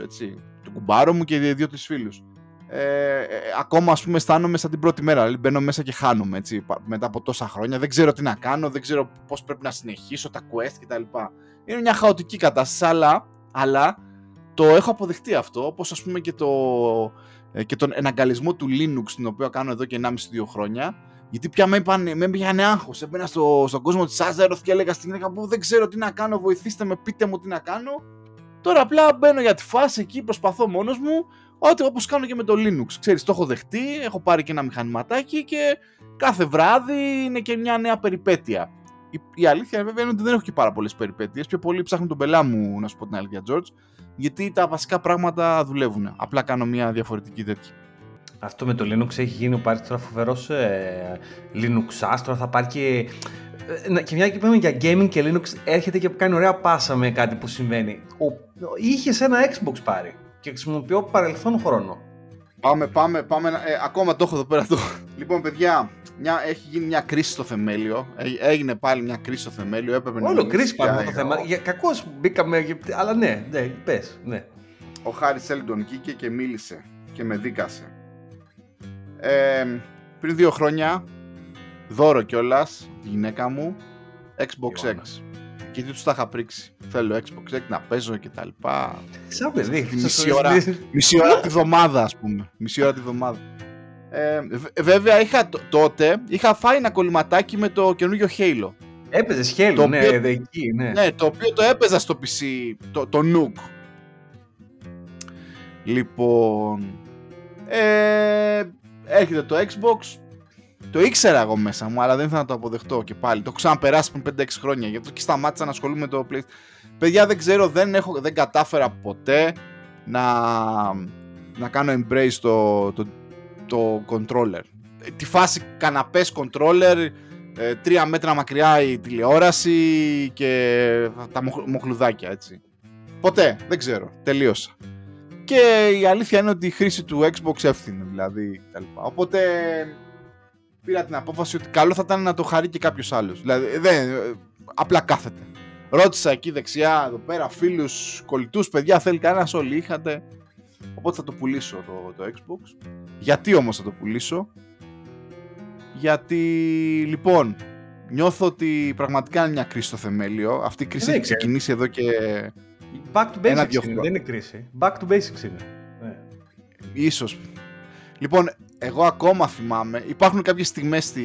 Τον κουμπάρο μου και δύο-τρεις φίλους. Ε, ε, ακόμα ας πούμε αισθάνομαι σαν την πρώτη μέρα δηλαδή μπαίνω μέσα και χάνομαι έτσι, πα- μετά από τόσα χρόνια δεν ξέρω τι να κάνω, δεν ξέρω πώς πρέπει να συνεχίσω τα quest κτλ είναι μια χαοτική κατάσταση αλλά, αλλά το έχω αποδεχτεί αυτό όπως ας πούμε και, το, ε, και τον εναγκαλισμό του Linux τον οποίο κάνω εδώ και 1,5-2 χρόνια γιατί πια με, είπαν, με έπιανε άγχος, έμπαινα στο, στον κόσμο της Azeroth και έλεγα στην γυναίκα μου δεν ξέρω τι να κάνω, βοηθήστε με, πείτε μου τι να κάνω Τώρα απλά μπαίνω για τη φάση εκεί, προσπαθώ μόνος μου, ό,τι όπως κάνω και με το Linux. Ξέρεις, το έχω δεχτεί, έχω πάρει και ένα μηχανηματάκι και κάθε βράδυ είναι και μια νέα περιπέτεια. Η, η αλήθεια βέβαια είναι ότι δεν έχω και πάρα πολλές περιπέτειες, πιο πολύ ψάχνω τον πελά μου, να σου πω την αλήθεια, George, γιατί τα βασικά πράγματα δουλεύουν. Απλά κάνω μια διαφορετική τέτοια. Αυτό με το Linux έχει γίνει ο Πάρης τώρα φοβερός ε, Linux Astro, θα πάρει και... ε, να- Και μια και είπαμε για gaming και Linux, έρχεται και κάνει ωραία πάσα με κάτι που συμβαίνει. Ο, είχες ένα Xbox πάρει και χρησιμοποιώ παρελθόν χρόνο. Πάμε, πάμε, πάμε. Ε, ακόμα το έχω εδώ πέρα. Το... Λοιπόν, παιδιά, μια, έχει γίνει μια κρίση στο θεμέλιο. Ε, έγινε πάλι μια κρίση στο θεμέλιο. Έπρεπε Όλο κρίση πάμε το θέμα. Κακώς μπήκαμε. Αλλά ναι, ναι πες. Ναι. Ο Χάρης Σέλντον βγήκε και μίλησε και με δίκασε. Ε, πριν δύο χρόνια, δώρο κιόλας, τη γυναίκα μου, Xbox X. Και τι τους τα είχα πρίξει. Θέλω Xbox X να παίζω και τα λοιπά. Σαν παιδί. Μισή ώρα, μισή ώρα τη βδομάδα, ας πούμε. Μισή ώρα τη βδομάδα. Ε, βέβαια, είχα, τότε είχα φάει ένα κολληματάκι με το καινούργιο Halo. Έπαιζες Halo, ναι, οποίο, εκεί, ναι. Ναι, το οποίο το έπαιζα στο PC, το, το Nook. Λοιπόν, ε, έρχεται το Xbox, το ήξερα εγώ μέσα μου, αλλά δεν ήθελα να το αποδεχτώ και πάλι. Το έχω ξαναπεράσει πριν 5-6 χρόνια, γιατί και σταμάτησα να ασχολούμαι με το PlayStation. Παιδιά, δεν ξέρω, δεν, έχω, δεν κατάφερα ποτέ να, να κάνω embrace το, το, το controller. Τη φάση καναπές controller, ε, τρία μέτρα μακριά η τηλεόραση και τα μοχλουδάκια, έτσι. Ποτέ, δεν ξέρω, τελείωσα. Και η αλήθεια είναι ότι η χρήση του Xbox εύθυνε, δηλαδή, Οπότε πήρα την απόφαση ότι καλό θα ήταν να το χαρεί και κάποιος άλλος. Δηλαδή, δεν, απλά κάθεται. Ρώτησα εκεί δεξιά, εδώ πέρα, φίλους, κολλητούς, παιδιά, θέλει κανένας, όλοι είχατε. Οπότε θα το πουλήσω το, το Xbox. Γιατί όμως θα το πουλήσω, Γιατί λοιπόν, νιώθω ότι πραγματικά είναι μια κρίση στο θεμέλιο. Αυτή η κρίση έχει ξεκινήσει εδώ και. Back to basics είναι, δεν είναι κρίση. Back to basics είναι. Ναι. Ίσως. Λοιπόν, εγώ ακόμα θυμάμαι, υπάρχουν κάποιες στιγμές στη,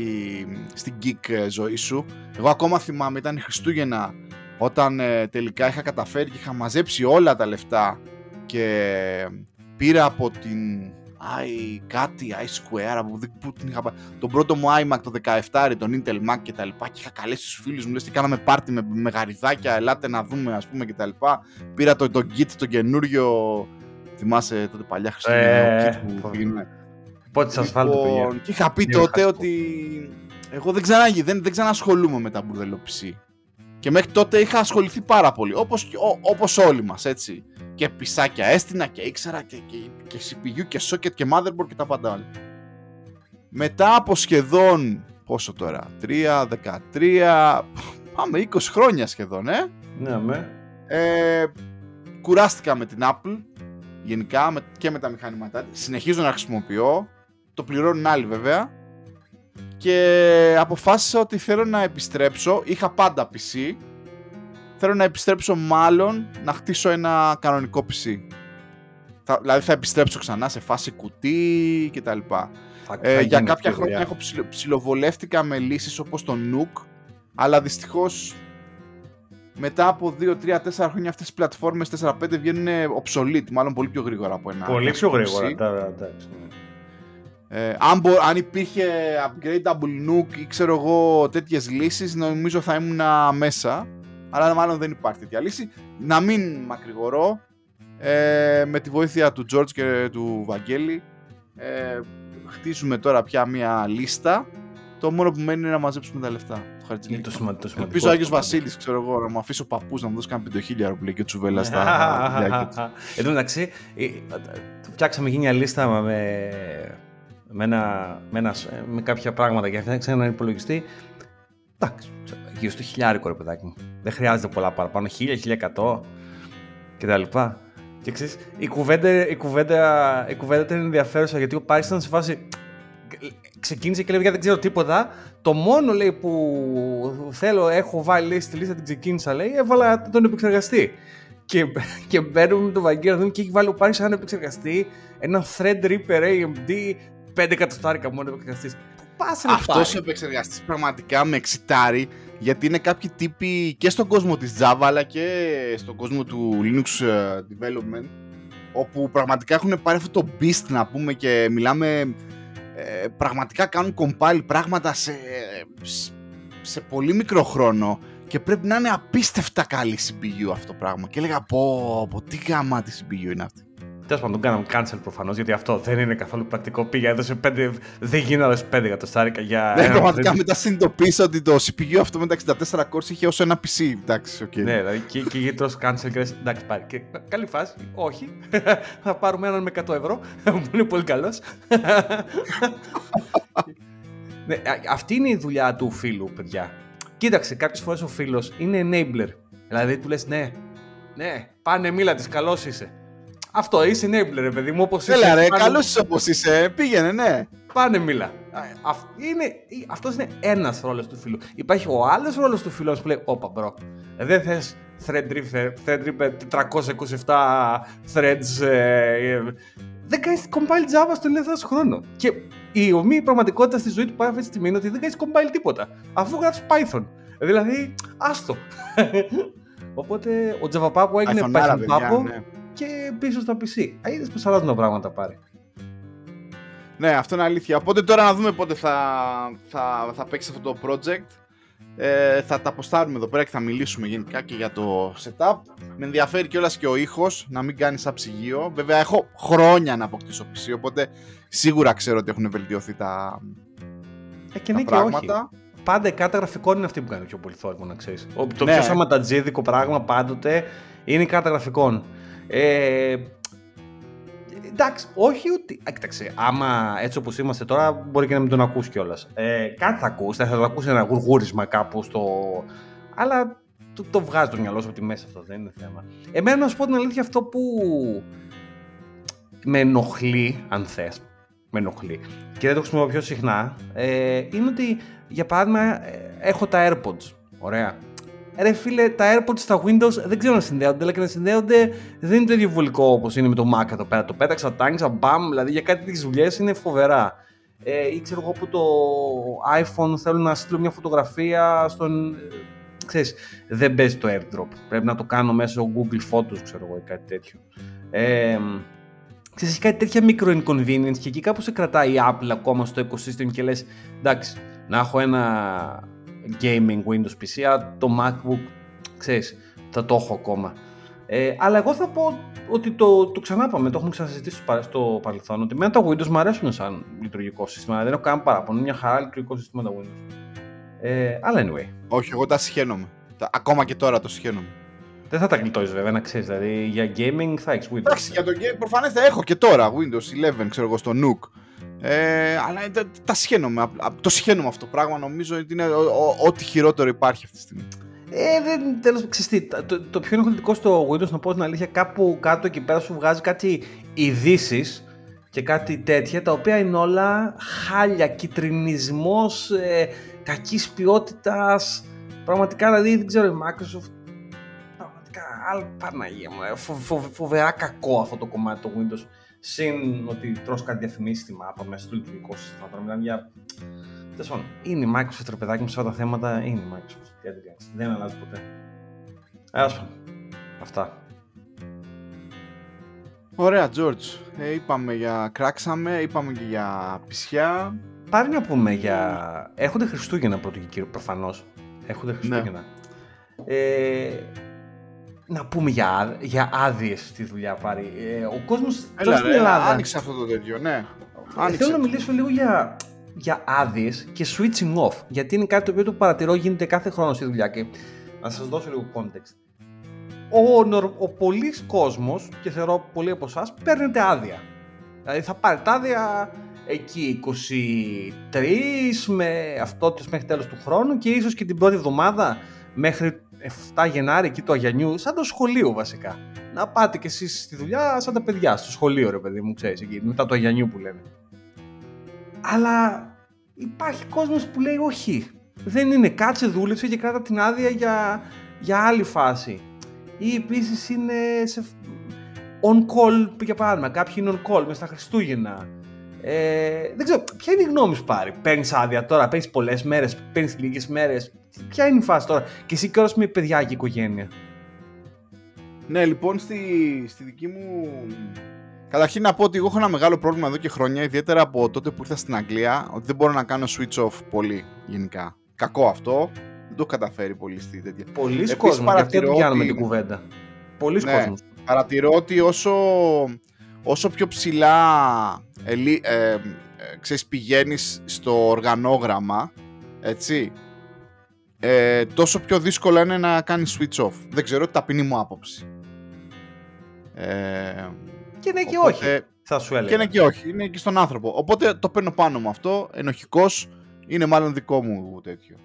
στην geek ε, ζωή σου, εγώ ακόμα θυμάμαι, ήταν Χριστούγεννα, όταν ε, τελικά είχα καταφέρει και είχα μαζέψει όλα τα λεφτά και πήρα από την i κάτι, i square, από που την είχα τον πρώτο μου iMac το 17, τον Intel Mac και τα λοιπά και είχα καλέσει τους φίλους μου, λες τι κάναμε πάρτι με, με γαριδάκια, ελάτε να δούμε ας πούμε και τα λοιπά. Πήρα το, το Git, το καινούριο, θυμάσαι τότε παλιά Χριστούγεννα, ε, Git που πήγαινε Πότε σας βάλω λοιπόν, Και είχα πει τότε ότι εγώ δεν, ξανά, δεν, δεν ξανασχολούμαι με τα μπουρδελοψή. Και μέχρι τότε είχα ασχοληθεί πάρα πολύ. Όπως, όπως όλοι μας, έτσι. Και πισάκια έστεινα και ήξερα και, και, και CPU και socket και motherboard και τα πάντα όλα. Μετά από σχεδόν, πόσο τώρα, 3, 13, πάμε 20 χρόνια σχεδόν, ε. Ναι, με. Ε, κουράστηκα με την Apple, γενικά και με τα μηχανήματά Συνεχίζω να χρησιμοποιώ, το πληρώνουν άλλοι βέβαια και αποφάσισα ότι θέλω να επιστρέψω, είχα πάντα PC, θέλω να επιστρέψω μάλλον να χτίσω ένα κανονικό PC. Θα, δηλαδή θα επιστρέψω ξανά σε φάση κουτί κτλ. Ε, για κάποια χρόνια έχω ψιλο, ψιλοβολεύτηκα με λύσεις όπως το Nook, αλλά δυστυχώς μετά από 2, 3, 4 χρόνια αυτές οι πλατφόρμες 4-5 βγαίνουν obsolete, μάλλον πολύ πιο γρήγορα από ένα. Πολύ πιο γρήγορα, εντάξει. Ναι. Ε, αν, μπο, αν υπήρχε upgradeable Nook ή ξέρω εγώ τέτοιες λύσεις νομίζω θα ήμουν μέσα. Αλλά μάλλον δεν υπάρχει τέτοια λύση. Να μην μακρηγορώ ε, με τη βοήθεια του George και του Βαγγέλη ε, χτίζουμε τώρα πια μια λίστα. Το μόνο που μένει είναι να μαζέψουμε τα λεφτά. Είναι το σημαντικό. Ελπίζω ο Άγιος Βασίλης, ξέρω εγώ, να μου αφήσει ο παππούς να μου δώσει κανένα πεντοχίλια που λέει και τσουβέλα στα Εν τω μεταξύ, ε, φτιάξαμε γίνει λίστα με με, ένα, με, ένα, με κάποια πράγματα και αυτά ένα υπολογιστή. Εντάξει, γύρω στο χιλιάρικο ρε παιδάκι μου. Δεν χρειάζεται πολλά παραπάνω. Χίλια, χίλια εκατό κτλ. Και ξέρεις, η κουβέντα, η, κουβέντα, η κουβέντα ήταν ενδιαφέρουσα γιατί ο Πάρης ήταν σε φάση ξεκίνησε και λέει δεν ξέρω τίποτα. Το μόνο λέει που θέλω, έχω βάλει λέει, στη λίστα την ξεκίνησα λέει, έβαλα τον επεξεργαστή. Και, και μπαίνουμε με τον Βαγγέλο και έχει βάλει ο Πάρης σαν επεξεργαστή ένα Threadripper AMD 5 εκατοστάρικα μόνο επεξεργαστή. Πού πας Αυτός ο επεξεργαστής πραγματικά με εξητάρει γιατί είναι κάποιοι τύποι και στον κόσμο της Java αλλά και στον κόσμο του Linux ε, development όπου πραγματικά έχουν πάρει αυτό το beast να πούμε και μιλάμε ε, πραγματικά κάνουν compile πράγματα σε, σε πολύ μικρό χρόνο και πρέπει να είναι απίστευτα καλή CPU αυτό το πράγμα. Και έλεγα πω, πω τι γάμα τη CPU είναι αυτή Τέλος πάντων, τον κάναμε cancel προφανώς γιατί αυτό δεν είναι καθόλου πρακτικό. Πήγα, έδωσε 5. Δεν γίνανε άλλες 5 εκατοστάρικα για. Ναι, πραγματικά μετά συνειδητοποίησα ότι το CPU αυτό με τα 64 cores είχε ως ένα PC. Εντάξει, okay. Ναι, δηλαδή και, και γιατί τρως cancel και λες, εντάξει πάρει. Και καλή φάση, όχι. θα πάρουμε έναν με 100 ευρώ, που είναι πολύ καλός. ναι, αυτή είναι η δουλειά του φίλου, παιδιά. Κοίταξε, κάποιες φορές ο φίλος είναι enabler. Δηλαδή του λες, ναι, ναι, πάνε μίλα της, καλός είσαι. Αυτό είσαι enabler, ρε παιδί μου, όπως είσαι. Έλα, ρε, καλός είσαι όπως είσαι. Πήγαινε, ναι. Πάνε μίλα. Είναι, αυτός είναι ένας ρόλος του φίλου. Υπάρχει ο άλλος ρόλος του φίλου που λέει «Όπα bro, δεν θες Threadripper, Threadripper 427 threads, ε, ε, δεν κάνεις compile Java στο ελεύθερο χρόνο». Και η ωμή πραγματικότητα στη ζωή του πάει αυτή τη στιγμή είναι ότι δεν κάνεις compile τίποτα, αφού γράφεις Python. Δηλαδή, άστο. Οπότε ο Java Papo έγινε Python Papo ναι. Και πίσω στα PC. Είδες πως αλλάζουν τα πράγματα πάρει. Ναι, αυτό είναι αλήθεια. Οπότε τώρα να δούμε πότε θα, θα, θα παίξει αυτό το project. Ε, θα τα αποστάρουμε εδώ πέρα και θα μιλήσουμε γενικά και για το setup. Με ενδιαφέρει κιόλας και ο ήχος, να μην κάνει σαν ψυγείο. Βέβαια, έχω χρόνια να αποκτήσω PC, οπότε σίγουρα ξέρω ότι έχουν βελτιωθεί τα, ε, και τα ναι πράγματα. Και όχι. Πάντα η κάρτα γραφικών είναι αυτή που κάνει πιο πολύ θόρυβο, να ξέρεις. Το ναι. πιο σαματατζίδικο πράγμα πάντοτε είναι η κάρτα γραφικών. Ε, εντάξει, όχι ότι. Κοίταξε, άμα έτσι όπως είμαστε τώρα, μπορεί και να μην τον ακούσει κιόλας. Ε, κάτι θα ακούσει, θα το ακούσει ένα γουργούρισμα κάπου στο. Αλλά το, το βγάζει το μυαλό σου από τη μέση αυτό, δεν είναι θέμα. Εμένα να σου πω την αλήθεια, αυτό που με ενοχλεί, αν θες, με ενοχλεί και δεν το χρησιμοποιώ πιο συχνά, ε, είναι ότι για παράδειγμα ε, έχω τα AirPods. Ωραία. Ρε φίλε, τα AirPods στα Windows δεν ξέρω να συνδέονται, αλλά και να συνδέονται δεν είναι το ίδιο βολικό όπως είναι με το Mac εδώ πέρα. Το πέταξα, το άγγιξα, μπαμ, δηλαδή για κάτι τέτοιε δουλειές είναι φοβερά. Ε, ή ξέρω εγώ που το iPhone θέλω να στείλω μια φωτογραφία στον. Ξέρεις, δεν παίζει το airdrop. Πρέπει να το κάνω μέσω Google Photos, ξέρω εγώ, ή κάτι τέτοιο. Ε, ξέρεις, έχει κάτι τέτοια μικρο inconvenience και εκεί κάπως σε κρατάει η Apple ακόμα στο ecosystem και λες, εντάξει, να έχω ένα gaming Windows PC, αλλά το MacBook, ξέρεις, θα το έχω ακόμα. Ε, αλλά εγώ θα πω ότι το, το ξανά πάμε, το έχουμε ξανασυζητήσει στο παρελθόν, ότι εμένα τα Windows μου αρέσουν σαν λειτουργικό σύστημα, δεν έχω κανένα παράπονο, είναι μια χαρά λειτουργικό σύστημα τα Windows. Ε, αλλά anyway. Όχι, εγώ τα συχαίνομαι. Ακόμα και τώρα το συχαίνομαι. Δεν θα τα γλιτώσεις βέβαια, να ξέρεις. Δηλαδή για gaming θα έχεις Windows. Εντάξει, για το gaming προφανές θα έχω και τώρα Windows 11, ξέρω εγώ, στο Nook. Ε, αλλά τα, τα σχένομαι. Το σχένομαι αυτό το πράγμα. Νομίζω ότι είναι ό,τι χειρότερο υπάρχει αυτή τη στιγμή. Ε, δεν, τέλος, ξεστή, το, το πιο ενοχλητικό στο Windows, να πω την αλήθεια, κάπου κάτω εκεί πέρα σου βγάζει κάτι ειδήσεις και κάτι τέτοια, τα οποία είναι όλα χάλια, κυτρινισμός, ε, κακής ποιότητας, πραγματικά δηλαδή δεν ξέρω η Microsoft, πραγματικά, άλλη Παναγία μου, ε, φο, φο, φοβερά κακό αυτό το κομμάτι το Windows. Συν ότι τρως κάτι διαφημίσει στη μάπα μέσα στο λειτουργικό σύστημα. Τώρα μιλάμε για. Τέλος πάντων, είναι η Microsoft ρε παιδάκι μου σε αυτά τα θέματα. Είναι η Microsoft. Τι Δεν αλλάζει ποτέ. Έλα Αυτά. Ωραία, George. Ε, είπαμε για κράξαμε, είπαμε και για πισιά. Πάρει να πούμε για. Έχονται Χριστούγεννα πρώτο και κύριο, προφανώς. Έχονται ναι. Χριστούγεννα. Ναι. Ε, να πούμε για, για άδειες στη δουλειά πάρει. Ε, ο κόσμος τώρα στην Ελλάδα. Άνοιξε αυτό το τέτοιο, ναι. Άνοιξε. Θέλω να μιλήσω λίγο για, για άδειες και switching off. Γιατί είναι κάτι το οποίο το παρατηρώ γίνεται κάθε χρόνο στη δουλειά. Και να σας δώσω λίγο context. Ο, ο πολλή κόσμος, και θεωρώ πολλοί από εσάς, παίρνετε άδεια. Δηλαδή θα πάρετε άδεια εκεί 23 με αυτό μέχρι τέλος του χρόνου και ίσως και την πρώτη εβδομάδα μέχρι 7 Γενάρη εκεί του Αγιανιού, σαν το σχολείο βασικά. Να πάτε κι εσείς στη δουλειά σαν τα παιδιά, στο σχολείο ρε παιδί μου, ξέρεις εκεί, μετά το Αγιανιού που λένε. Αλλά υπάρχει κόσμος που λέει όχι. Δεν είναι κάτσε, δούλεψε και κράτα την άδεια για, για άλλη φάση. Ή επίσης είναι σε on call, για παράδειγμα. Κάποιοι είναι on call μες στα Χριστούγεννα. Ε, δεν ξέρω, ποια είναι η γνώμη σου πάρει. Παίρνεις άδεια τώρα, παίρνεις πολλές μέρες, παίρνεις λίγες μέρες. Ποια είναι η φάση τώρα, και εσύ κιόλα με παιδιά και οικογένεια. Ναι, λοιπόν, στη, στη δική μου. Καταρχήν να πω ότι εγώ έχω ένα μεγάλο πρόβλημα εδώ και χρόνια, ιδιαίτερα από τότε που ήρθα στην Αγγλία, ότι δεν μπορώ να κάνω switch off πολύ γενικά. Κακό αυτό. Δεν το έχω καταφέρει πολύ στη τέτοια. Πολλοί κόσμοι, παρατηρώ ότι... την κουβέντα. Πολλοί ναι, κόσμοι. Παρατηρώ ότι όσο όσο πιο ψηλά ε, ε, ξέρεις, πηγαίνεις στο οργανόγραμμα, έτσι, ε, τόσο πιο δύσκολο είναι να κάνεις switch off. Δεν ξέρω, ταπεινή μου άποψη. Ε, και ναι και όχι, θα σου έλεγα. Και ναι και όχι, είναι και στον άνθρωπο. Οπότε το παίρνω πάνω μου αυτό, ενοχικός, είναι μάλλον δικό μου τέτοιο.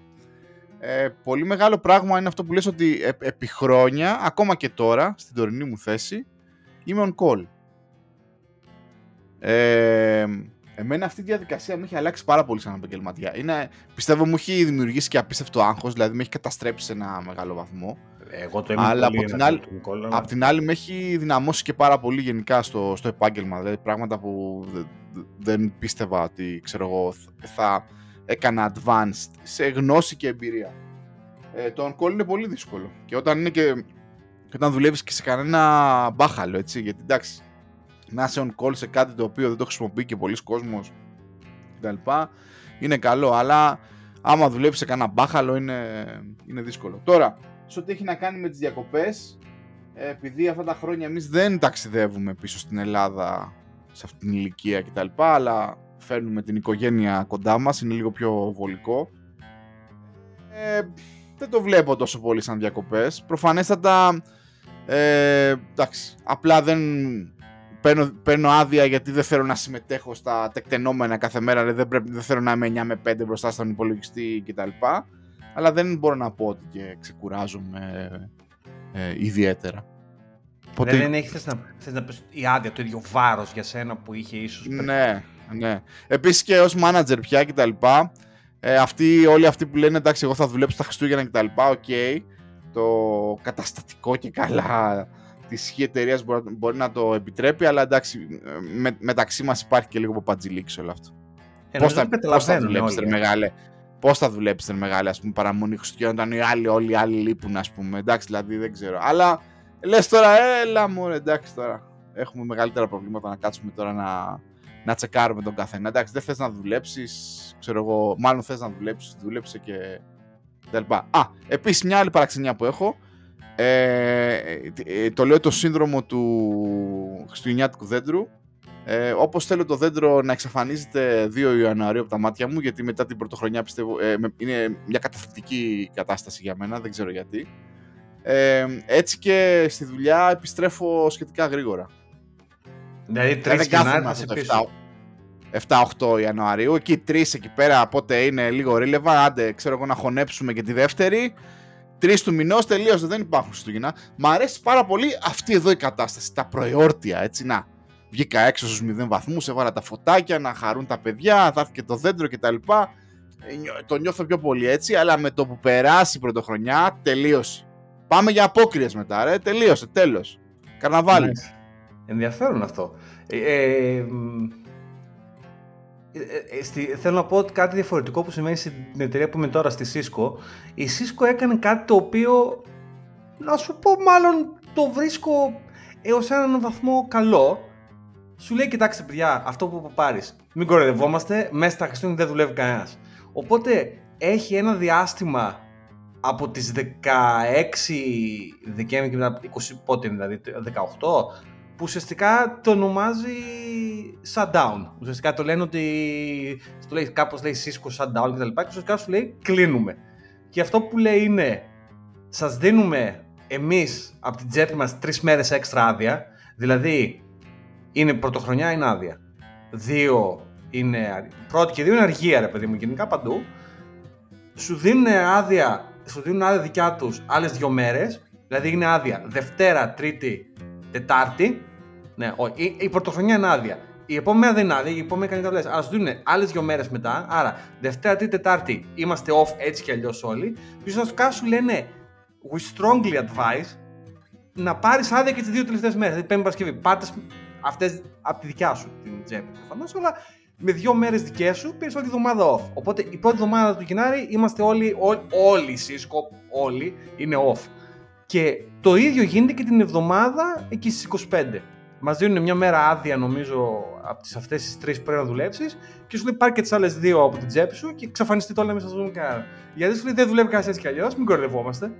Ε, πολύ μεγάλο πράγμα είναι αυτό που λες ότι επί χρόνια, ακόμα και τώρα, στην τωρινή μου θέση, είμαι on call. Ε, εμένα αυτή η διαδικασία μου έχει αλλάξει πάρα πολύ σαν επαγγελματία. Είναι, πιστεύω μου έχει δημιουργήσει και απίστευτο άγχος, δηλαδή με έχει καταστρέψει σε ένα μεγάλο βαθμό. Εγώ το αλλά από την, άλλη, από την άλλη με έχει δυναμώσει και πάρα πολύ γενικά στο, στο επάγγελμα. Δηλαδή πράγματα που δεν πίστευα ότι ξέρω εγώ, θα έκανα advanced σε γνώση και εμπειρία. Ε, το on-call είναι πολύ δύσκολο. Και όταν, είναι και, όταν δουλεύεις και σε κανένα μπάχαλο, έτσι, γιατί εντάξει, να είσαι on call σε κάτι το οποίο δεν το χρησιμοποιεί και πολλοί κόσμος κτλ. Είναι καλό, αλλά άμα δουλεύεις σε κανένα μπάχαλο είναι, είναι δύσκολο. Τώρα, σε ό,τι έχει να κάνει με τις διακοπές, ε, επειδή αυτά τα χρόνια εμείς δεν ταξιδεύουμε πίσω στην Ελλάδα σε αυτήν την ηλικία κτλ. Αλλά φέρνουμε την οικογένεια κοντά μας, είναι λίγο πιο βολικό. Ε, δεν το βλέπω τόσο πολύ σαν διακοπές. Προφανέστατα, ε, εντάξει, απλά δεν παίρνω, παίρνω άδεια γιατί δεν θέλω να συμμετέχω στα τεκτενόμενα κάθε μέρα, δεν, πρέπει, δεν θέλω να είμαι 9 με 5 μπροστά στον υπολογιστή κτλ. Αλλά δεν μπορώ να πω ότι και ξεκουράζομαι ε, ιδιαίτερα. Ποτέ... Δεν, έχεις θες να, θες να πεις η άδεια, το ίδιο βάρος για σένα που είχε ίσως Ναι, ναι. Επίσης και ως manager πια και τα λοιπά, ε, αυτοί, όλοι αυτοί που λένε εντάξει εγώ θα δουλέψω τα Χριστούγεννα και τα λοιπά, OK, okay, το καταστατικό και καλά τι ισχύει εταιρεία μπορεί, μπορεί, να το επιτρέπει, αλλά εντάξει, με, μεταξύ μας υπάρχει και λίγο παπατζιλίκι όλο αυτό. Ε, Πώς θα, πώς θα δουλέψετε, μεγάλε; Πώς θα δουλέψετε, μεγάλε, ας πούμε, παραμονή Χριστούγεννα, όταν οι άλλοι, όλοι οι άλλοι λείπουν, ας πούμε. Εντάξει, δηλαδή δεν ξέρω. Αλλά λες τώρα, έλα μου, εντάξει τώρα. Έχουμε μεγαλύτερα προβλήματα να κάτσουμε τώρα να, να τσεκάρουμε τον καθένα. Εντάξει, δεν θες να δουλέψεις, ξέρω εγώ, μάλλον θες να δουλέψεις, δούλεψε και. Α, επίσης μια άλλη παραξενιά που έχω ε, ε, το λέω το σύνδρομο του Χριστουγεννιάτικου δέντρου. Ε, όπως θέλω το δέντρο να εξαφανίζεται 2 Ιανουαρίου από τα μάτια μου, γιατί μετά την πρωτοχρονιά πιστεύω ε, είναι μια καταθλιπτική κατάσταση για μένα, δεν ξέρω γιατί. Ε, έτσι και στη δουλειά επιστρέφω σχετικά γρήγορα. Δηλαδή τρεις Γενάρη θα 7-8 Ιανουαρίου, εκεί τρεις εκεί πέρα πότε είναι λίγο relevant, άντε ξέρω εγώ να χωνέψουμε και τη δεύτερη, Τρεις του μηνός τελείωσε, δεν υπάρχουν Χριστούγεννα. Μ' αρέσει πάρα πολύ αυτή εδώ η κατάσταση. Τα προεόρτια, έτσι να. Βγήκα έξω στους 0 βαθμούς, έβαλα τα φωτάκια να χαρούν τα παιδιά, θα έρθει και το δέντρο κτλ. Ε, το νιώθω πιο πολύ έτσι, αλλά με το που περάσει η πρωτοχρονιά τελείωσε. Πάμε για απόκριες μετά, ρε. Τελείωσε, τέλος. Καρναβάλι. Ενδιαφέρον αυτό. Ε, ε, ε, ε, στη, θέλω να πω κάτι διαφορετικό που σημαίνει στην εταιρεία που είμαι τώρα στη Cisco. Η Cisco έκανε κάτι το οποίο, να σου πω μάλλον το βρίσκω έως έναν βαθμό καλό. Σου λέει, κοιτάξτε παιδιά, αυτό που πάρεις, μην κοροϊδευόμαστε, μέσα στα Χριστούγεννα δεν δουλεύει κανένας. Οπότε έχει ένα διάστημα από τις 16 Δεκέμβρη και μετά 20 πότε δηλαδή, 18 που ουσιαστικά το ονομάζει shutdown. Ουσιαστικά το λένε ότι το λέει, κάπως λέει Cisco shutdown κτλ. Και, ουσιαστικά σου λέει κλείνουμε. Και αυτό που λέει είναι σας δίνουμε εμείς από την τσέπη μας τρεις μέρες έξτρα άδεια. Δηλαδή είναι πρωτοχρονιά είναι άδεια. Δύο είναι, πρώτη και δύο είναι αργία ρε παιδί μου γενικά παντού. Σου δίνουν άδεια, σου δίνουν άδεια δικιά τους άλλες δύο μέρες. Δηλαδή είναι άδεια Δευτέρα, Τρίτη, Τετάρτη ναι, η, η πρωτοχρονιά είναι άδεια. Η επόμενη δεν είναι άδεια, η επόμενη κάνει καβλέ. Αλλά σου δίνουν άλλες δύο μέρες μετά. Άρα, Δευτέρα, Τρίτη, Τετάρτη είμαστε off έτσι κι αλλιώς όλοι. Και ουσιαστικά σου λένε, we strongly advise να πάρεις άδεια και τις δύο τελευταίες μέρες. Δηλαδή, Πέμπτη Παρασκευή. Πάρτες αυτές από τη δικιά σου την τσέπη προφανώς, αλλά με δύο μέρες δικές σου πήρες όλη τη εβδομάδα off. Οπότε η πρώτη εβδομάδα του Γενάρη είμαστε όλοι, όλοι, όλοι οι Cisco, όλοι είναι off. Και το ίδιο γίνεται και την εβδομάδα εκεί στις 25. Μας δίνουν μια μέρα άδεια, νομίζω, από τις αυτές τις τρεις που πρέπει να δουλέψεις και σου λέει πάρει και τις άλλες δύο από την τσέπη σου και εξαφανιστεί το όλα μέσα στο κανένα. Γιατί σου λέει δεν δουλεύει κανένας έτσι κι αλλιώς, μην κορδευόμαστε.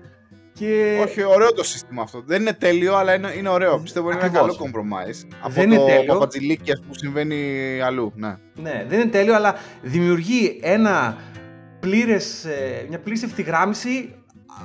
Και... Όχι, ωραίο το σύστημα αυτό. Δεν είναι τέλειο, αλλά είναι, είναι ωραίο. Πιστεύω είναι ένα Ακριβώς. καλό compromise. Από Δεν το είναι τέλειο. παπατζηλίκι ας που συμβαίνει αλλού. Ναι. Ναι, δεν είναι τέλειο, αλλά δημιουργεί ένα πλήρες, ε, μια πλήρης ευθυγράμμιση.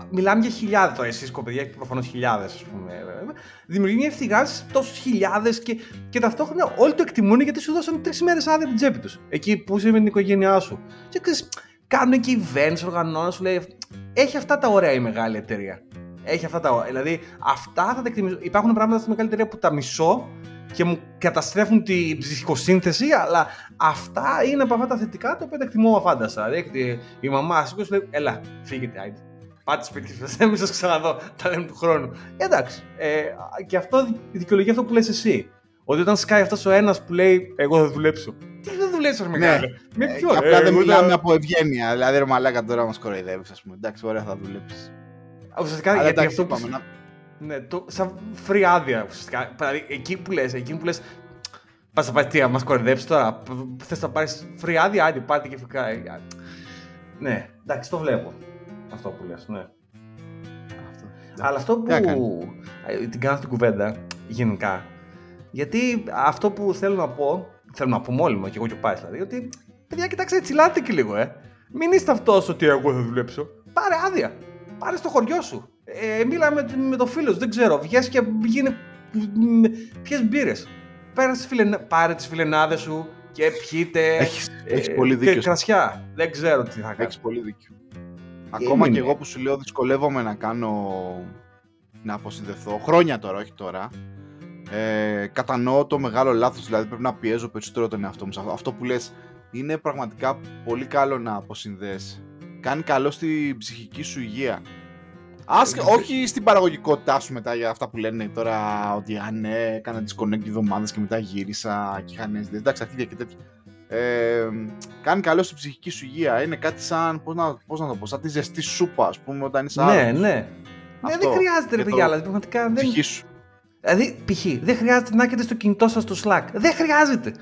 Μιλάμε για χιλιάδες τώρα, εσείς κοπαιδιά, προφανώς χιλιάδες, ας πούμε. βέβαια. Δημιουργεί μια ευθυγράμμιση τόσου χιλιάδες και, και ταυτόχρονα όλοι το εκτιμούν γιατί σου δώσαν τρεις μέρες άδεια από την τσέπη τους. Εκεί που είσαι με την οικογένειά σου. Και ξέρεις, κάνουν και events, οργανώνουν, σου λέει. Έχει αυτά τα ωραία η μεγάλη εταιρεία. Έχει αυτά τα ωραία. Δηλαδή, αυτά θα τα εκτιμήσω. Υπάρχουν πράγματα στη μεγάλη εταιρεία που τα μισώ και μου καταστρέφουν την ψυχοσύνθεση, αλλά αυτά είναι από αυτά τα θετικά τα οποία τα εκτιμώ αφάνταστα. Δηλαδή, η μαμά σου λέει: Ελά, φύγετε, άιντε. Πάτε σπίτι σας, δεν σας ξαναδώ. Τα λέμε του χρόνου. Εντάξει. Ε, και αυτό δικαιολογεί αυτό που λες εσύ. Ότι όταν σκάει αυτός ο ένας που λέει: Εγώ θα δουλέψω. Τι δεν δουλέψεις, ρε μεγάλε. Με Ε, ποιο, και ρε, απλά δεν εγώ μιλάμε θα- από ευγένεια. Δηλαδή, ρε μαλάκα τώρα μας κοροϊδεύεις, ας πούμε. Εντάξει, ωραία, θα δουλέψεις. Ουσιαστικά Αλλά γιατί εντάξει, αυτό που. είπαμε, να- Ναι, το, σαν free άδεια ουσιαστικά. Δηλαδή, εκεί που λες, εκεί που λες, πας να πάει τι, να μας κορυδέψει τώρα, π- θες να πάρεις free άδεια, άντε πάρτε και φυκά. Ε, α, Ναι, εντάξει, το βλέπω. Αυτό που λες, ναι. Αυτό. Αλλά αυτό Τι να που ε, την κάνω στην κουβέντα, γενικά, γιατί αυτό που θέλω να πω, θέλω να πούμε όλοι μου και εγώ και ο Πάης δηλαδή, ότι παιδιά κοιτάξτε τσιλάτε και λίγο, ε. Μην είστε αυτός ότι εγώ θα δουλέψω. Πάρε άδεια. Πάρε στο χωριό σου. Ε, μίλα με, με το φίλο σου, δεν ξέρω. Βγες και γίνε. Ποιε μπύρες. Πάρε τις φιλενάδες σου και πιείτε. Έχεις, ε, έχεις πολύ Και δίκιο. κρασιά. Δεν ξέρω τι θα κάνω. Έχεις πολύ δίκιο. Ακόμα είναι. και εγώ που σου λέω δυσκολεύομαι να κάνω να αποσυνδεθώ. Χρόνια τώρα, όχι τώρα. Ε, κατανοώ το μεγάλο λάθος, δηλαδή πρέπει να πιέζω περισσότερο τον εαυτό μου. σε αυτό. Αυτό που λες είναι πραγματικά πολύ καλό να αποσυνδέσεις. Κάνει καλό στην ψυχική σου υγεία. Ας, όχι στην παραγωγικότητά σου μετά για αυτά που λένε τώρα ότι αν ναι, έκανα disconnect δύο εβδομάδες και μετά γύρισα και είχα νέες ιδέες. Εντάξει, αρχίδια και τέτοια. Ε, κάνει καλό στην ψυχική σου υγεία. Είναι κάτι σαν, πώς να, πώς να το πω, σαν τη ζεστή σούπα, ας πούμε, όταν είσαι Ναι, άρρωστος. ναι. Ναι, Αυτό. δεν χρειάζεται ρε Και παιδιά, το- δηλαδή πραγματικά δεν. Ψυχή σου. Δηλαδή, π.χ. δεν χρειάζεται να έχετε στο κινητό σας το Slack. Δεν χρειάζεται.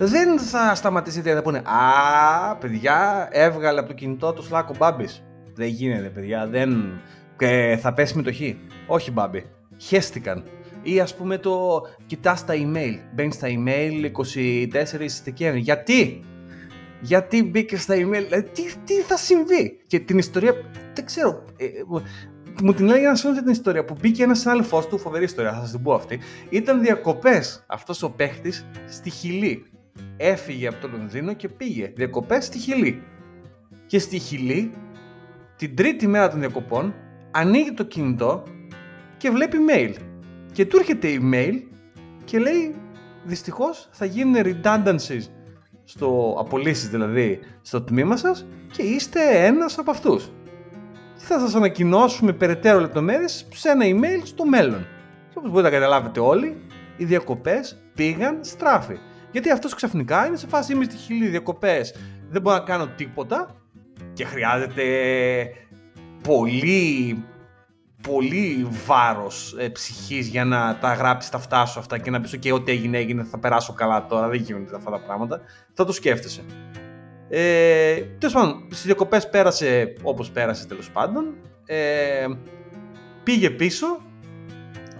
Δεν θα σταματήσετε να πούνε Α, παιδιά, έβγαλε από το κινητό το Slack ο Μπάμπης. Δεν γίνεται, παιδιά. Δεν... Και θα πέσει με το χ. Όχι, Μπάμπη. Χέστηκαν. Ή ας πούμε το κοιτάς τα email. Μπαίνεις στα email 24 Δεκέμβρη. Γιατί; Γιατί μπήκε στα email, δηλαδή, τι, τι θα συμβεί; Και την ιστορία, δεν ξέρω. ε, ε, μου την λέει ένας φίλος την ιστορία που μπήκε ένας συνάδελφός του, φοβερή ιστορία, θα σας την πω αυτή. Ήταν διακοπές αυτός ο παίχτης στη Χιλή. Έφυγε από το Λονδίνο και πήγε διακοπές στη Χιλή. Και στη Χιλή, την τρίτη μέρα των διακοπών, ανοίγει το κινητό και βλέπει mail. Και του έρχεται email και λέει δυστυχώς θα γίνουν redundancies στο απολύσεις δηλαδή στο τμήμα σας και είστε ένας από αυτούς. Θα σας ανακοινώσουμε περαιτέρω λεπτομέρειες σε ένα email στο μέλλον. Και όπως μπορείτε να καταλάβετε όλοι, οι διακοπές πήγαν στράφη. Γιατί αυτός ξαφνικά είναι σε φάση είμαι στη χιλή διακοπές, δεν μπορώ να κάνω τίποτα και χρειάζεται πολύ πολύ βάρος ε, ψυχής για να τα γράψεις τα αυτά σου αυτά και να πεις και ό,τι έγινε έγινε θα περάσω καλά τώρα, δεν γίνονται αυτά τα πράγματα. Θα το σκέφτεσαι. Ε, τέλος πάντων, στις διακοπές πέρασε όπως πέρασε τέλος πάντων. Ε, πήγε πίσω,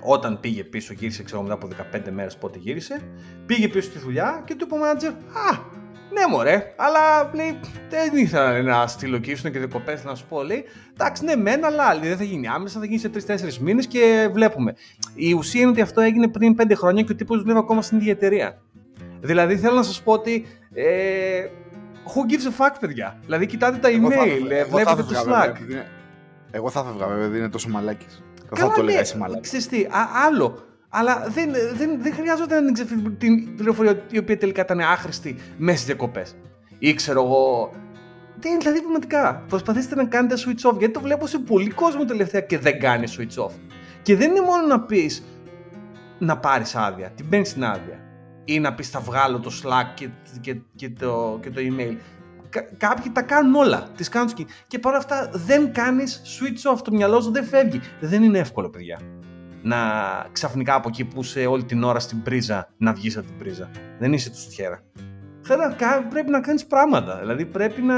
όταν πήγε πίσω, γύρισε ξέρω μετά από 15 μέρες πότε γύρισε, πήγε πίσω στη δουλειά και του είπε ο manager, α, ναι, μωρέ, αλλά λέει, δεν ήθελα να στείλω και ήσουν και διακοπές να σου πω. Λέει, εντάξει, ναι, μεν, αλλά λέει, δεν θα γίνει άμεσα, θα γίνει σε 3-4 μήνες και βλέπουμε. Η ουσία είναι ότι αυτό έγινε πριν 5 χρόνια και ο τύπος δουλεύει ακόμα στην ίδια εταιρεία. Δηλαδή θέλω να σας πω ότι. Ε, who gives a fuck, παιδιά; Δηλαδή κοιτάτε τα Εγώ θα email, έφευγα- ε, εγώ θα βλέπετε το έφευγα, βέβαια, Slack. επειδή είναι- Εγώ θα έφευγα βέβαια, δεν είναι τόσο μαλάκης. Δεν θα Καλά, το έλεγα ναι, εσύ μαλάκης. ξέρεις τι, α, άλλο. Αλλά δεν, δεν, δεν χρειάζεται να ξεφύγει την πληροφορία η οποία τελικά ήταν άχρηστη μέσα στις διακοπές. Ή ξέρω εγώ. Δεν, δηλαδή πραγματικά. Προσπαθήστε να κάνετε switch off. Γιατί το βλέπω σε πολύ κόσμο τελευταία και δεν κάνει switch off. Και δεν είναι μόνο να πεις να πάρεις άδεια. Την παίρνεις την άδεια. Ή να πεις θα βγάλω το Slack και, και, και, το, και το email. Κα- κάποιοι τα κάνουν όλα. Τις κάνουν και, και παρόλα αυτά δεν κάνεις switch off. Το μυαλό σου δεν φεύγει. Δεν είναι εύκολο, παιδιά. Να ξαφνικά από εκεί που είσαι όλη την ώρα στην πρίζα να βγεις από την πρίζα. Δεν είσαι του τυχαία. Θέλω να κα- πρέπει να κάνεις πράγματα. Δηλαδή πρέπει να...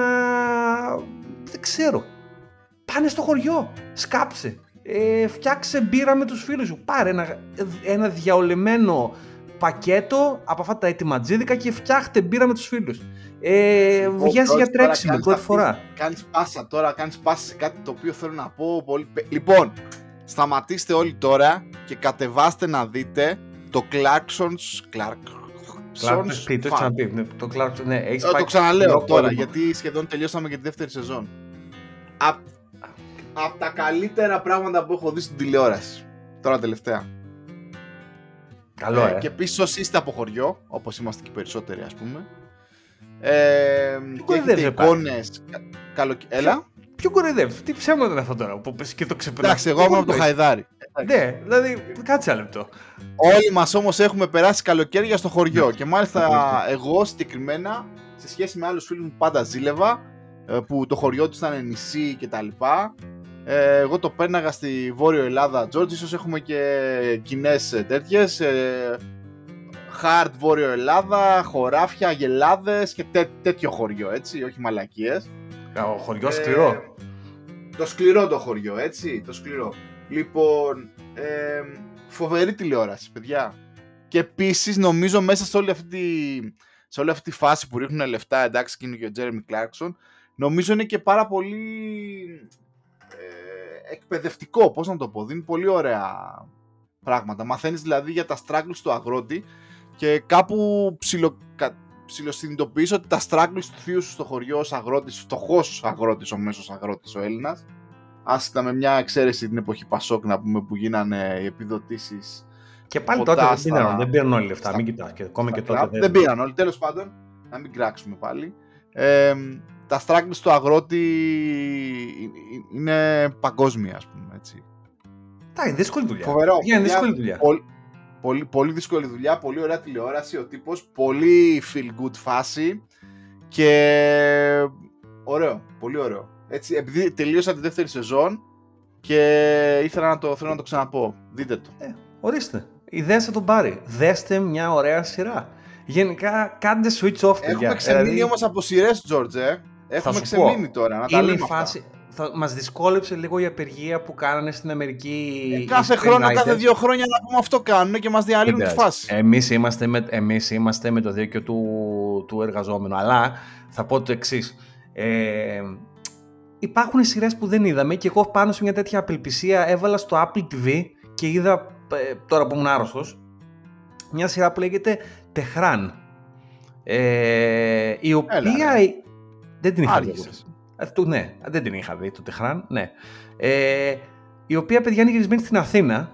Δεν ξέρω. Πάνε στο χωριό. Σκάψε. Ε, φτιάξε μπύρα με τους φίλους σου. Πάρε ένα, ένα διαολεμένο πακέτο από αυτά τα ετοιματζίδικα και φτιάχτε μπύρα με τους φίλους. Ε, Λοιπόν, βγες τώρα- για τώρα τρέξιμο κάνεις πρώτη αυτή- φορά. Κάνεις πάσα τώρα, κάνεις πάσα σε κάτι το οποίο θέλω να πω πολύ... πε- Λοιπόν, σταματήστε όλοι τώρα και κατεβάστε να δείτε το Clarkson's... Κλάρκ, Clarkson's τι, το Fun. έχεις ξαναπεί. Ναι, το Clarkson, ναι, έχεις Ε, το πάει ξαναλέω χοντρό τώρα, κόλλημα. γιατί σχεδόν τελειώσαμε και τη δεύτερη σεζόν. Απ' απ' τα καλύτερα πράγματα που έχω δει στην τηλεόραση. Τώρα τελευταία. Καλό, ε. Και επίσης όσοι είστε από χωριό, όπως είμαστε και οι περισσότεροι, ας πούμε. Ε, και κοροϊδεύει, έχετε πάλι. εικόνες. Καλοκαι... Έλα. Ποιο κοροϊδεύει, τι ψέματα είναι αυτό τώρα που πες και το ξεπερνάς. Εντάξει, εγώ είμαι από το Χαϊδάρι. Ναι, δηλαδή, κάτσε ένα λεπτό. Όλοι μας όμως έχουμε περάσει καλοκαίρια στο χωριό. Ναι. Και μάλιστα Ναι. εγώ συγκεκριμένα, σε σχέση με άλλους φίλους που πάντα ζήλευα, ε, που το χωριό τους ήταν νησί κτλ. Ε, εγώ το πέρναγα στη Βόρειο Ελλάδα, Τζόρτζ. ίσως έχουμε και κοινές τέτοιες. Ε, hard Βόρειο Ελλάδα, χωράφια, γελάδες και τέ, τέτοιο χωριό, έτσι, όχι μαλακίες. Ο χωριός Ε, σκληρό. το σκληρό το χωριό, έτσι, το σκληρό. Λοιπόν, ε, φοβερή τηλεόραση, παιδιά. Και επίσης νομίζω μέσα σε όλη αυτή τη, σε όλη αυτή τη φάση που ρίχνουν λεφτά, εντάξει, και είναι και ο Τζέρεμι Κλάρκσον, νομίζω είναι και πάρα πολύ ε, εκπαιδευτικό, πώς να το πω, δίνει πολύ ωραία πράγματα. Μαθαίνεις δηλαδή για τα struggles του αγρότη και κάπου ψιλο, κα, ψιλοσυνειδητοποιείς ότι τα struggles του θείου σου στο χωριό ως αγρότης, φτωχός αγρότης, ο μέσος αγρότης ο Έλληνας, άσχετα με μια εξαίρεση την εποχή Πασόκ να πούμε που γίνανε οι επιδοτήσεις Και πάλι ποτά τότε δεν στα- πήραν, δεν πήραν όλοι λεφτά, στα- μην κοιτάς. Και ακόμα και στα τότε κλαμπ. δεν πήραν όλοι, τέλος πάντων, να μην κράξουμε πάλι. Ε, τα struggles του αγρότη είναι παγκόσμια, ας πούμε, έτσι. Τα δύσκολη δουλειά. Φοβερό. Για είναι παιδιά. δύσκολη δουλειά. Πολύ, πολύ, πολύ δύσκολη δουλειά, πολύ ωραία τηλεόραση, ο τύπος, πολύ feel good φάση και ωραίο, πολύ ωραίο. Έτσι, επειδή τελείωσα τη δεύτερη σεζόν και ήθελα να το, θέλω να το ξαναπώ. Δείτε το. Ορίστε. Ιδέστε τον πάρει. Δέστε μια ωραία σειρά. Γενικά κάντε switch off, παιδιά. Έχουμε ξεμείνει Δηλαδή, όμως από σειρές, George, ε. Έχουμε σου ξεμείνει πω, τώρα, να τα Είναι η λέμε αυτά. Φάση. Θα, μας δυσκόλεψε λίγο η απεργία που κάνανε στην Αμερική. Ε, οι κάθε screenwriters. χρόνο, κάθε δύο χρόνια να πούμε αυτό κάνουν και μας διαλύουν τη Δεν φάση. πειράζει. Εμείς είμαστε, με, εμείς είμαστε με το δίκαιο του, του εργαζόμενου. Αλλά θα πω το εξής. Ε, υπάρχουν σειρές που δεν είδαμε και εγώ πάνω σε μια τέτοια απελπισία έβαλα στο Apple TV και είδα ε, τώρα που ήμουν άρρωστος μια σειρά που λέγεται Τεχράν. Ε, η οποία. Έλα, δεν την είχα δει. Άργησες. Αυτό, ναι, δεν την είχα δει το Τεχράν, ναι. Ε, η οποία παιδιά είναι γυρισμένη στην Αθήνα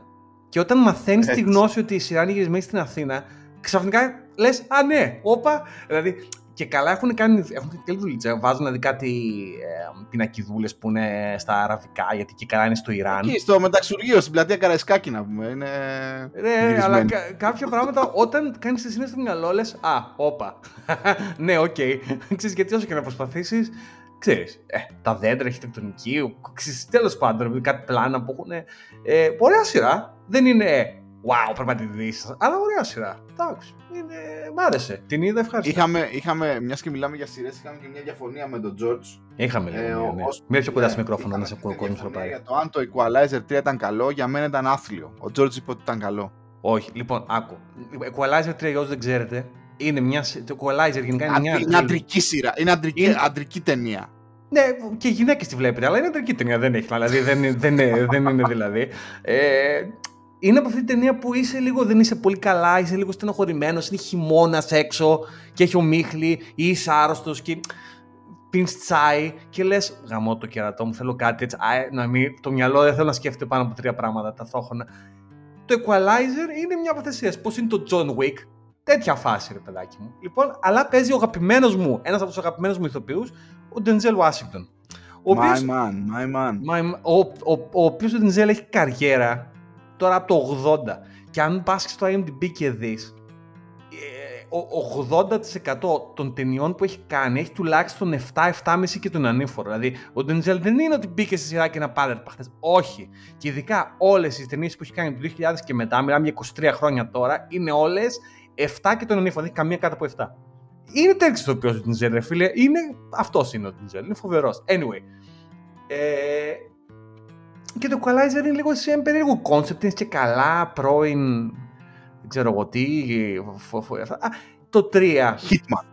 και όταν μαθαίνεις τη Έτσι. γνώση ότι η σειρά είναι γυρισμένη στην Αθήνα, ξαφνικά λες, Α, ναι, όπα. Δηλαδή, και καλά έχουν κάνει, έχουν κάνει καλή δουλειά. Βάζουν δηλαδή κάτι ε, πινακιδούλες που είναι στα αραβικά, γιατί και καλά είναι στο Ιράν. Εκεί στο μεταξουργείο, στην πλατεία Καραϊσκάκη να πούμε. Είναι Ναι, γυρισμένη. αλλά κα- κάποια πράγματα όταν κάνεις τη σύνδεση στο μυαλό λες, Α, όπα. ναι, οκ. Ξέρεις, γιατί όσο και να προσπαθήσεις, ξέρεις. Ε, τα δέντρα, αρχιτεκτονική, τέλος πάντων, κάτι πλάνα που έχουν. Ε, ωραία σειρά. Δεν είναι wow, πρέπει να τη δεις. Αλλά ωραία σειρά. Εντάξει. Είναι... Μ' άρεσε. Την είδα, ευχαριστώ. Είχαμε, είχαμε μιας και μιλάμε για σειρές, είχαμε και μια διαφωνία με τον George. Είχαμε λίγο. Ε, ναι, ο- ναι. ως- Μία πιο κοντά στο Ναι, μικρόφωνο να είχαμε σε μια ακούω ο κόσμος να διαφωνία πάρει. Για το αν το Equalizer 3 ήταν καλό, για μένα ήταν άθλιο. Ο George είπε ότι ήταν καλό. Όχι, λοιπόν, άκου. Equalizer 3 για όσους δεν ξέρετε, είναι μια. σ- Το Equalizer γενικά είναι μια. Είναι αντρική σειρά. Είναι αντρική, Είναι- αντρική ταινία. Ναι, και οι γυναίκες τη βλέπετε, αλλά είναι αντρική ταινία. Δεν έχει. Δηλαδή, δεν, είναι- δεν, είναι- δεν είναι δηλαδή. Ε, είναι από αυτή την ταινία που είσαι λίγο, δεν είσαι πολύ καλά, είσαι λίγο στενοχωρημένος, είναι χειμώνας έξω και έχει ομίχλη ή είσαι άρρωστος και πίνεις τσάι και λες: Γαμώ το κερατό μου, θέλω κάτι έτσι. Α, ε, να μην, το μυαλό δεν θέλω να σκέφτεται πάνω από τρία πράγματα ταυτόχρονα. Το Equalizer είναι μια από αυτέ τι Πώς είναι το John Wick, τέτοια φάση, ρε παιδάκι μου. Λοιπόν, αλλά παίζει ο αγαπημένος μου, ένας από τους αγαπημένους μου ηθοποιούς, ο Denzel Washington. Ο οποίος, My man, my man. Μα- ο, ο, ο οποίος ο Denzel έχει καριέρα τώρα από το 80 και αν πας στο IMDb και δεις ε, ο, 80% των ταινιών που έχει κάνει έχει τουλάχιστον 7, 7,5 και τον ανήφορο. Δηλαδή, ο Denzel δεν είναι ότι μπήκε στη σειρά και να πάρει παχτές. Όχι. Και ειδικά όλες τις ταινίες που έχει κάνει το 2000 και μετά, μιλάμε για 23 χρόνια τώρα, είναι όλες 7 και τον ανήφορο. Δεν έχει καμία κάτω από 7. Είναι τέτοιο το οποίο ο Denzel, ρε φίλε. Είναι, αυτός είναι ο Denzel. Είναι φοβερός. Anyway. Ε, και το Equalizer είναι λίγο σε ένα περίεργο concept, είναι και καλά, πρώην, δεν ξέρω εγώ τι, φο, φο, αυτά. Α, το 3. Hitman.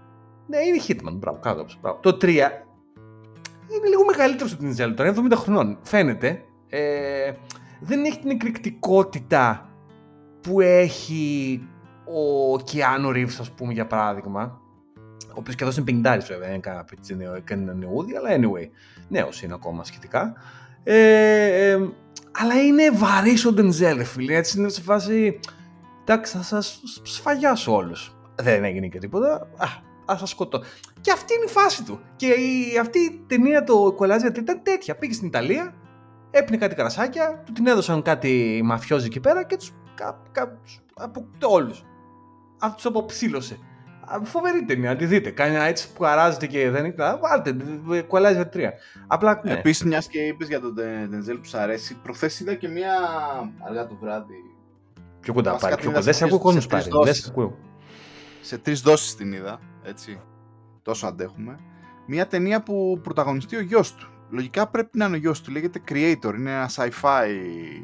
Ναι, είναι Hitman, μπράβο, κάτω μπράβο. Το 3 είναι λίγο μεγαλύτερο από τον Denzel, τώρα είναι 70 χρονών, φαίνεται. Ε, δεν έχει την εκρηκτικότητα που έχει ο Κιάνο Ρίβς, ας πούμε, για παράδειγμα. Ο οποίος και εδώ είναι 50 βέβαια, δεν έκανε ένα νεούδι, αλλά anyway, νέος είναι ακόμα σχετικά. Ε, ε, αλλά είναι βαρύς ο Ντενζέλ, φίλε, έτσι είναι σε φάση, εντάξει, θα σας σφαγιάσω όλους. Δεν έγινε και τίποτα, α, θα σας σκοτώ. Και αυτή είναι η φάση του. Και η, αυτή η ταινία, το Equalizer ήταν τέτοια. Πήγε στην Ιταλία, έπινε κάτι καρασάκια, του την έδωσαν κάτι μαφιόζι εκεί πέρα και τους, κα, κα, από όλους. Αυτούς αποψήλωσε. Φοβερή ταινία, τη δείτε. Κάνει ένα έτσι που αράζεται και δεν είναι. Βάλτε, Equalizer 3. Απλά. Ναι. Επίσης, μιας και είπες για τον Denzel που σου αρέσει, προχθές είδα και μια αργά το βράδυ. Πιο κοντά πάρει. Πιο κοντά. Δεν σε ακούω κόσμος πάρει. Δεν σε ακούω. Σε τρεις δόσεις την είδα. Έτσι. Τόσο αντέχουμε. Μια ταινία που πρωταγωνιστεί ο γιος του. Λογικά πρέπει να είναι ο γιος του. Λέγεται Creator. Είναι ένα sci-fi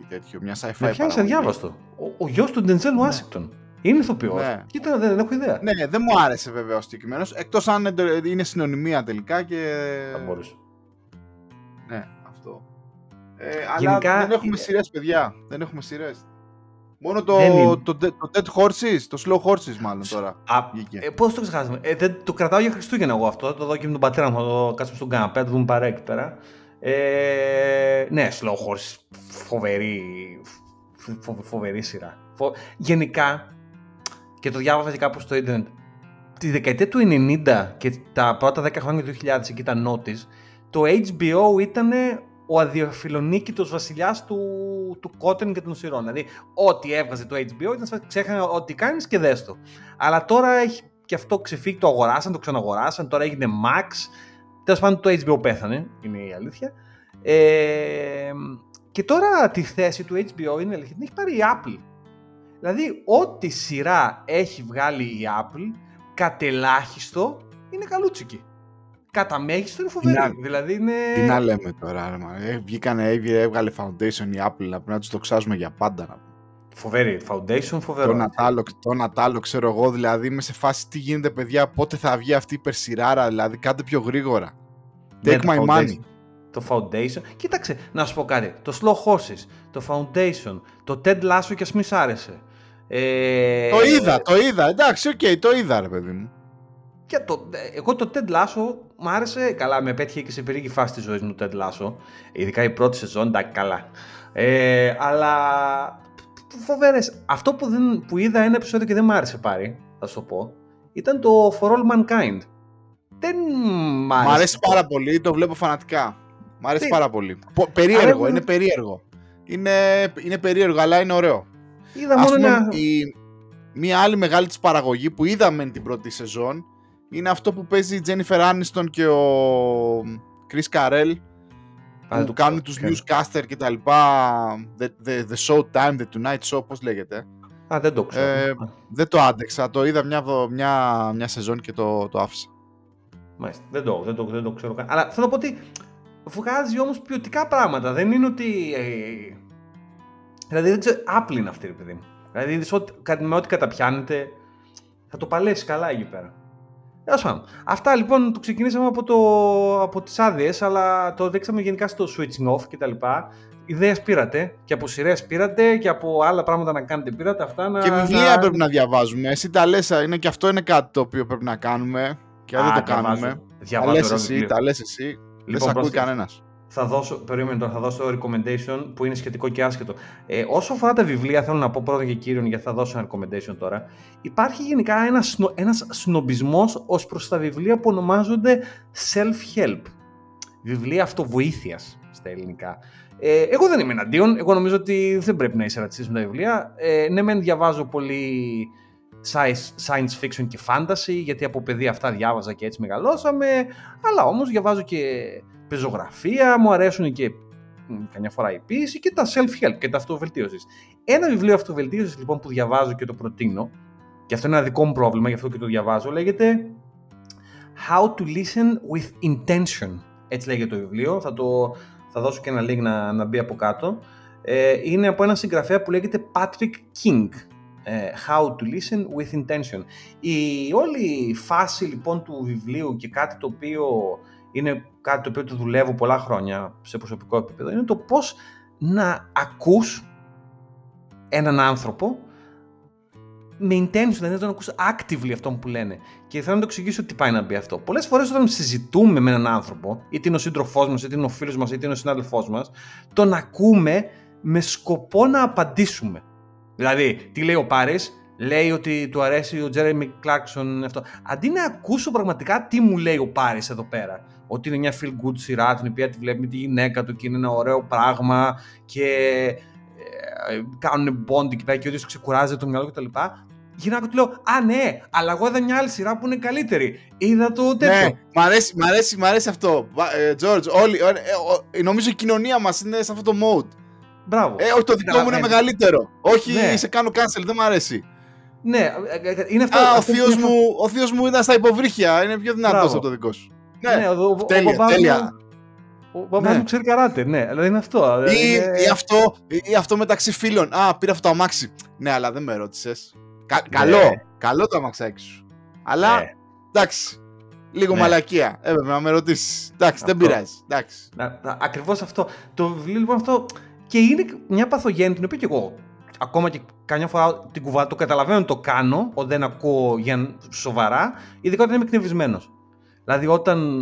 τέτοιο. Μια sci-fi. Με πιάνεις αδιάβαστο. Ο, ο γιος του Denzel Washington. Είναι ηθοποιός. Ναι. Κοίτα, δεν, δεν έχω ιδέα. Ναι, δεν μου άρεσε βέβαια ο συγκεκριμένος. Εκτός αν είναι συνωνυμία τελικά και. Θα μπορούσε. Ναι, αυτό. Ε, Γενικά... Αλλά δεν έχουμε σειρές, παιδιά. Δεν έχουμε σειρές. Μόνο το, το, το, το Dead Horses, το Slow Horses μάλλον τώρα. ε, Πώς το ξεχάσαμε; Ε, δεν, το κρατάω για Χριστούγεννα εγώ αυτό. Το δω και με τον πατέρα μου. Θα το κάτσουμε στον καναπέ, το δούμε παρέ εκεί πέρα. Ε, ναι, Slow Horses. Φοβερή, φο, φοβερή σειρά. Φο... Γενικά, και το διάβαζα και κάπου στο ίντερνετ, τη δεκαετία του 90 και τα πρώτα 10 χρόνια του 2000 εκεί ήταν νότης, το HBO ήταν ο αδιαφιλονίκητος βασιλιάς του, του κότεν και των σειρών. Δηλαδή, ό,τι έβγαζε το HBO ήταν ξέχανε ό,τι κάνεις και δες το. Αλλά τώρα έχει και αυτό ξεφύγει, το αγοράσαν, το ξαναγοράσαν, τώρα έγινε Max. Τέλος πάντων το HBO πέθανε, είναι η αλήθεια. Ε, και τώρα τη θέση του HBO είναι αλήθεια, την έχει πάρει η Apple. Δηλαδή, ό,τι σειρά έχει βγάλει η Apple, κατελάχιστο είναι καλούτσικη. Κατά μέγιστο είναι φοβερή. Να, δηλαδή είναι... Τι να λέμε τώρα, ρε, ε, βγήκανε, έβγαλε Foundation η Apple, να πρέπει να τους δοξάσουμε για πάντα. Φοβερή, Foundation φοβερό. Το Νατάλο, ξέρω εγώ, δηλαδή είμαι σε φάση τι γίνεται παιδιά, πότε θα βγει αυτή η υπερσειράρα, δηλαδή κάντε πιο γρήγορα. Ναι, Take my money. Το Foundation. Κοίταξε, να σου πω κάτι. Το Slow Horses, το Foundation, το Ted Lasso κι ας μη σ' άρεσε. Ε... Το είδα, το είδα. Εντάξει, OK, okay, το είδα, ρε παιδί μου. Και το, εγώ το Ted Lasso μου άρεσε. Καλά, με πέτυχε και σε περίεργη φάση της ζωής μου το Ted Lasso. Ειδικά η πρώτη σεζόν, εντάξει, καλά. Ε, αλλά φοβερές. Αυτό που, δεν, που είδα ένα επεισόδιο και δεν μου άρεσε πάρει, θα σου το πω, ήταν το For All Mankind. Δεν μ' άρεσε. Μ' αρέσει πάρα πολύ, το βλέπω φανατικά. Μ' αρέσει πάρα πολύ. Περίεργο, είναι περίεργο. Είναι, είναι περίεργο, αλλά είναι ωραίο. Είδα μόνο ένα... η, μία άλλη μεγάλη της παραγωγή που είδαμε την πρώτη σεζόν είναι αυτό που παίζει η Jennifer Aniston και ο Chris Carell που κάνουν τους newscaster και τα λοιπά the, the, the Showtime, The Tonight Show, πώς λέγεται. Α, δεν το ξέρω. Ε, δεν το άντεξα, το είδα μια, μια, μια σεζόν και το, το άφησα. Μάλιστα, δεν το, δεν το, δεν το ξέρω καν. Αλλά θέλω να πω ότι βγάζει όμως ποιοτικά πράγματα. Δεν είναι ότι ε, Δηλαδή δεν ξέρω, Apple είναι αυτή, ρε παιδί μου. Δηλαδή με ό,τι καταπιάνετε θα το παλέσει καλά εκεί πέρα. Τέλο Αυτά λοιπόν το ξεκινήσαμε από, το, από τις άδειες, αλλά το δείξαμε γενικά στο switching off κτλ. Ιδέες πήρατε και από σειρές πήρατε και από άλλα πράγματα να κάνετε πήρατε αυτά να. Και βιβλία να... πρέπει να διαβάζουμε. Εσύ τα λες, είναι και αυτό είναι κάτι το οποίο πρέπει να κάνουμε. Και αν δεν το κάνουμε. Διαβάζω. Τα λε εσύ, τα λες εσύ. Λοιπόν, δεν σε ακούει κανένας θα δώσω, περίμενε τώρα, θα δώσω recommendation που είναι σχετικό και άσχετο. Ε, όσο αφορά τα βιβλία, θέλω να πω πρώτα και κύριον, γιατί θα δώσω ένα recommendation τώρα. Υπάρχει γενικά ένα ένας σνομπισμός ως προς τα βιβλία που ονομάζονται self-help. Βιβλία αυτοβοήθειας στα ελληνικά. Ε, εγώ δεν είμαι εναντίον. Εγώ νομίζω ότι δεν πρέπει να είσαι ρατσιστής με τα βιβλία. Ε, ναι, μεν διαβάζω πολύ science fiction και fantasy, γιατί από παιδί αυτά διάβαζα και έτσι μεγαλώσαμε, αλλά όμως διαβάζω και πεζογραφία, μου αρέσουν και καμιά φορά η ποιήση και τα self-help και τα αυτοβελτίωσης. Ένα βιβλίο αυτοβελτίωσης λοιπόν που διαβάζω και το προτείνω, και αυτό είναι ένα δικό μου πρόβλημα, γι' αυτό και το διαβάζω, λέγεται How to Listen with Intention. Έτσι λέγεται το βιβλίο. Θα το, θα δώσω και ένα link να, να μπει από κάτω. Ε, είναι από ένα συγγραφέα που λέγεται Patrick King. Ε, How to listen with intention. Η όλη φάση λοιπόν του βιβλίου και κάτι το οποίο είναι κάτι το οποίο το δουλεύω πολλά χρόνια σε προσωπικό επίπεδο είναι το πώς να ακούς έναν άνθρωπο με intention, δηλαδή να τον ακούς actively αυτό που λένε. Και θέλω να το εξηγήσω τι πάει να μπει αυτό. Πολλές φορές όταν συζητούμε με έναν άνθρωπο, είτε είναι ο σύντροφός μας, είτε είναι ο φίλος μας, είτε είναι ο συνάδελφός μας, τον ακούμε με σκοπό να απαντήσουμε. Δηλαδή, τι λέει ο Πάρης, λέει ότι του αρέσει ο Τζέρεμι Κλάρκσον αυτό. Αντί να ακούσω πραγματικά τι μου λέει ο Πάρης εδώ πέρα, ότι είναι μια feel good σειρά την οποία τη βλέπει με τη γυναίκα του και είναι ένα ωραίο πράγμα και ε, κάνουν bond εκεί πέρα και ο ξεκουράζεται το μυαλό κτλ. Γυρνάω και του λέω Α, ναι, αλλά εγώ είδα μια άλλη σειρά που είναι καλύτερη. Είδα το τέτοιο. Ναι, μ' αρέσει, μ αρέσει, μ αρέσει αυτό. Ε, George, όλοι, ε, νομίζω η κοινωνία μας είναι σε αυτό το mode. Μπράβο. Ε, όχι, το δικό μου είναι μεγαλύτερο. Όχι, ναι. σε κάνω cancel, δεν μ' αρέσει. Ναι, είναι αυτό. Α, ο θείος, μου, ο θείος μου ήταν στα υποβρύχια, είναι πιο δυνατός από το δικό σου. Ναι, ναι ο, τέλεια, ο, τέλεια. Ο μπαμπάς ναι. μου ξέρει καράτε, ναι, αλλά είναι αυτό. Ή, είναι... ή, αυτό, ή αυτό μεταξύ φίλων. Α, πήρα αυτό το αμάξι. Ναι, αλλά δεν με ρώτησες. Κα, ναι. Καλό, καλό το αμαξάκι σου. Αλλά, ναι. εντάξει, λίγο ναι. μαλακία. Έπρεπε να με ρωτήσεις. Εντάξει, αυτό. δεν πειράζει. Ακριβώς αυτό. Το βιβλίο λοιπόν αυτό. Και είναι μια παθογέννη την οποία και εγώ ακόμα και καμιά φορά την κουβά το καταλαβαίνω το κάνω, όταν δεν ακούω για σοβαρά, ειδικά όταν είμαι εκνευρισμένος. Δηλαδή όταν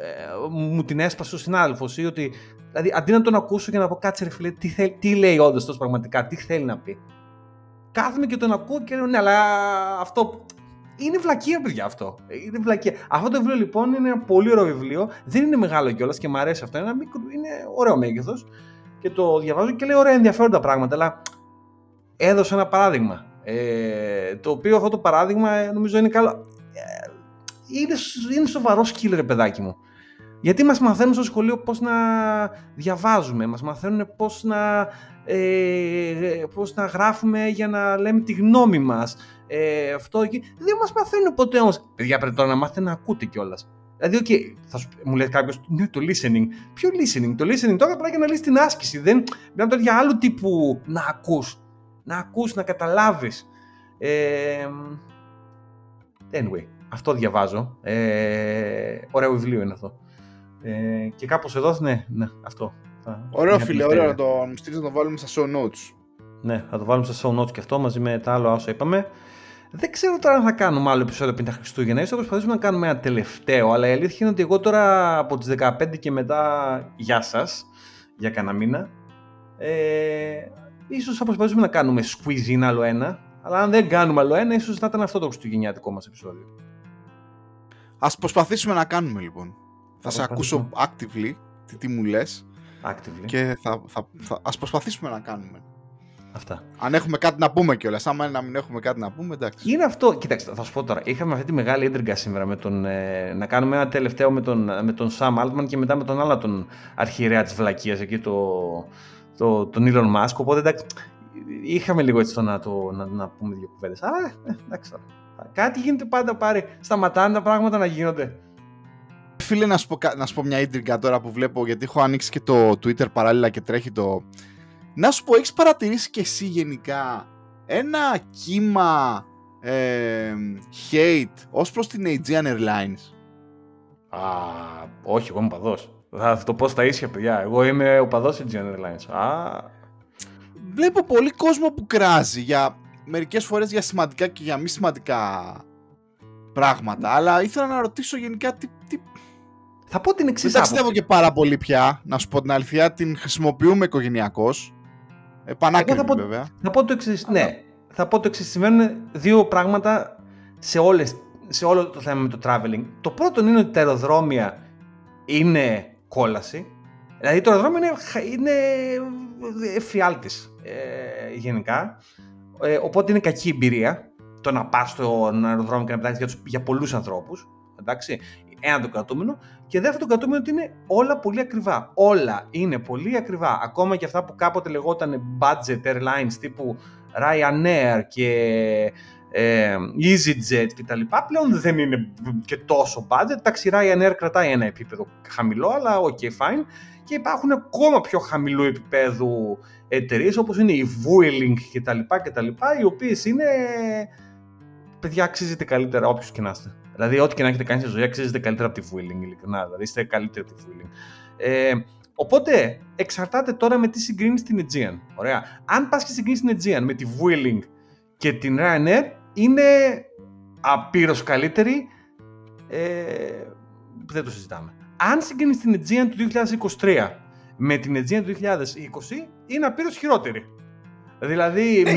ε, μου την έσπασε ο συνάδελφος ή ότι. Δηλαδή αντί να τον ακούσω και να πω κάτσε ρε φίλε, τι, τι λέει όντως τόσο πραγματικά, τι θέλει να πει. Κάθομαι και τον ακούω και λέω ναι, αλλά αυτό. Είναι βλακία, παιδιά αυτό. Είναι βλακία. Αυτό το βιβλίο λοιπόν είναι ένα πολύ ωραίο βιβλίο. Δεν είναι μεγάλο κιόλας και μου αρέσει αυτό. Είναι, μικρό, είναι ωραίο μέγεθος. Και το διαβάζω και λέει ωραία ενδιαφέροντα πράγματα. Αλλά έδωσε ένα παράδειγμα. Ε, το οποίο αυτό το παράδειγμα ε, νομίζω είναι καλό. Ε, είναι, είναι σοβαρός σκύλ, παιδάκι μου. Γιατί μας μαθαίνουν στο σχολείο πώς να διαβάζουμε, μας μαθαίνουν πώς να, ε, πώς να γράφουμε για να λέμε τη γνώμη μας. Ε, αυτό εκεί. Δεν μας μαθαίνουν ποτέ όμως. Παιδιά πρέπει τώρα να μάθετε να ακούτε κιόλας. Δηλαδή, okay, θα σου, μου λέει κάποιος, ναι, το listening. Ποιο listening, το listening τώρα απλά για να λύσει την άσκηση. Δεν μιλάμε τώρα για άλλου τύπου να ακούς. Να ακούς, να καταλάβεις. Ε, anyway, αυτό διαβάζω. Ε, ωραίο βιβλίο είναι αυτό. Ε, και κάπως εδώ, ναι, ναι αυτό. Ωραίο φίλε, ωραίο να το μου στείλεις να το βάλουμε στα show notes. Ναι, θα το βάλουμε στα show notes και αυτό μαζί με τα άλλα όσα είπαμε. Δεν ξέρω τώρα αν θα κάνουμε άλλο επεισόδιο πριν τα Χριστούγεννα. ίσως θα προσπαθήσουμε να κάνουμε ένα τελευταίο, αλλά η αλήθεια είναι ότι εγώ τώρα από τις 15 και μετά, γεια σας, για κανένα μήνα, ε, ίσως θα προσπαθήσουμε να κάνουμε squeeze άλλο ένα, αλλά αν δεν κάνουμε άλλο ένα, ίσως θα ήταν αυτό το χριστουγεννιάτικο μας επεισόδιο. Ας προσπαθήσουμε να κάνουμε λοιπόν. Θα, σε ακούσω actively τι, τι μου λες. Actively. Και θα, θα, θα, ας προσπαθήσουμε να κάνουμε. Αυτά. Αν έχουμε κάτι να πούμε κιόλας. Άμα είναι να μην έχουμε κάτι να πούμε, εντάξει. Είναι αυτό. Κοίταξε, θα σου πω τώρα. Είχαμε αυτή τη μεγάλη έντριγκα σήμερα με τον, ε, να κάνουμε ένα τελευταίο με τον, με τον Sam Altman και μετά με τον άλλο τον αρχιερέα της βλακίας εκεί, το, το, τον Elon Musk. Οπότε εντάξει, είχαμε λίγο έτσι το να, το, να, να πούμε δύο κουβέντες. Αλλά ε, εντάξει τώρα. Κάτι γίνεται πάντα πάρει. Σταματάνε τα πράγματα να γίνονται. Φίλε, να σου πω, να σου πω μια ίντριγκα τώρα που βλέπω, γιατί έχω ανοίξει και το Twitter παράλληλα και τρέχει το, να σου πω, έχεις παρατηρήσει και εσύ γενικά ένα κύμα ε, hate ως προς την Aegean Airlines; Α, όχι, εγώ είμαι παδός. Θα το πω στα ίσια, παιδιά. Εγώ είμαι ο παδός Aegean Airlines. Α. Βλέπω πολύ κόσμο που κράζει για μερικές φορές για σημαντικά και για μη σημαντικά πράγματα, αλλά ήθελα να ρωτήσω γενικά τι... τι... Θα πω την εξής. Δεν ταξιδεύω και πάρα πολύ πια, να σου πω την αλήθεια, την χρησιμοποιούμε οικογενειακώς. Επανάκριβη, θα βέβαια. Θα πω το εξής. Ναι, θα πω το εξής. Συμβαίνουν δύο πράγματα σε, όλες, σε όλο το θέμα με το traveling. Το πρώτο είναι ότι τα αεροδρόμια είναι κόλαση. Δηλαδή το αεροδρόμιο είναι, είναι εφιάλτης ε, γενικά. Ε, οπότε είναι κακή εμπειρία το να πας στο αεροδρόμιο και να πετάξει για, για πολλούς ανθρώπους. Εντάξει ένα το κρατούμενο. Και δεύτερο το κρατούμενο ότι είναι όλα πολύ ακριβά. Όλα είναι πολύ ακριβά. Ακόμα και αυτά που κάποτε λεγόταν budget airlines τύπου Ryanair και ε, EasyJet κτλ. Πλέον δεν είναι και τόσο budget. Τα ξηρά η Ryanair κρατάει ένα επίπεδο χαμηλό, αλλά ok, fine. Και υπάρχουν ακόμα πιο χαμηλού επίπεδου εταιρείες όπως είναι η Vueling κτλ. κτλ οι οποίες είναι παιδιά αξίζετε καλύτερα όποιος και να είστε. Δηλαδή, ό,τι και να έχετε κάνει στη ζωή, αξίζετε καλύτερα από τη Vueling, ειλικρινά. Δηλαδή, είστε καλύτεροι από τη Vueling. Ε, οπότε, εξαρτάται τώρα με τι συγκρίνεις την Aegean. Ωραία. Αν πας και συγκρίνεις την Aegean με τη Vueling και την Ryanair, είναι απείρως καλύτερη. Ε, δεν το συζητάμε. Αν συγκρίνεις την Aegean του 2023 με την Aegean του 2020, είναι απείρως χειρότερη. Δηλαδή, ναι,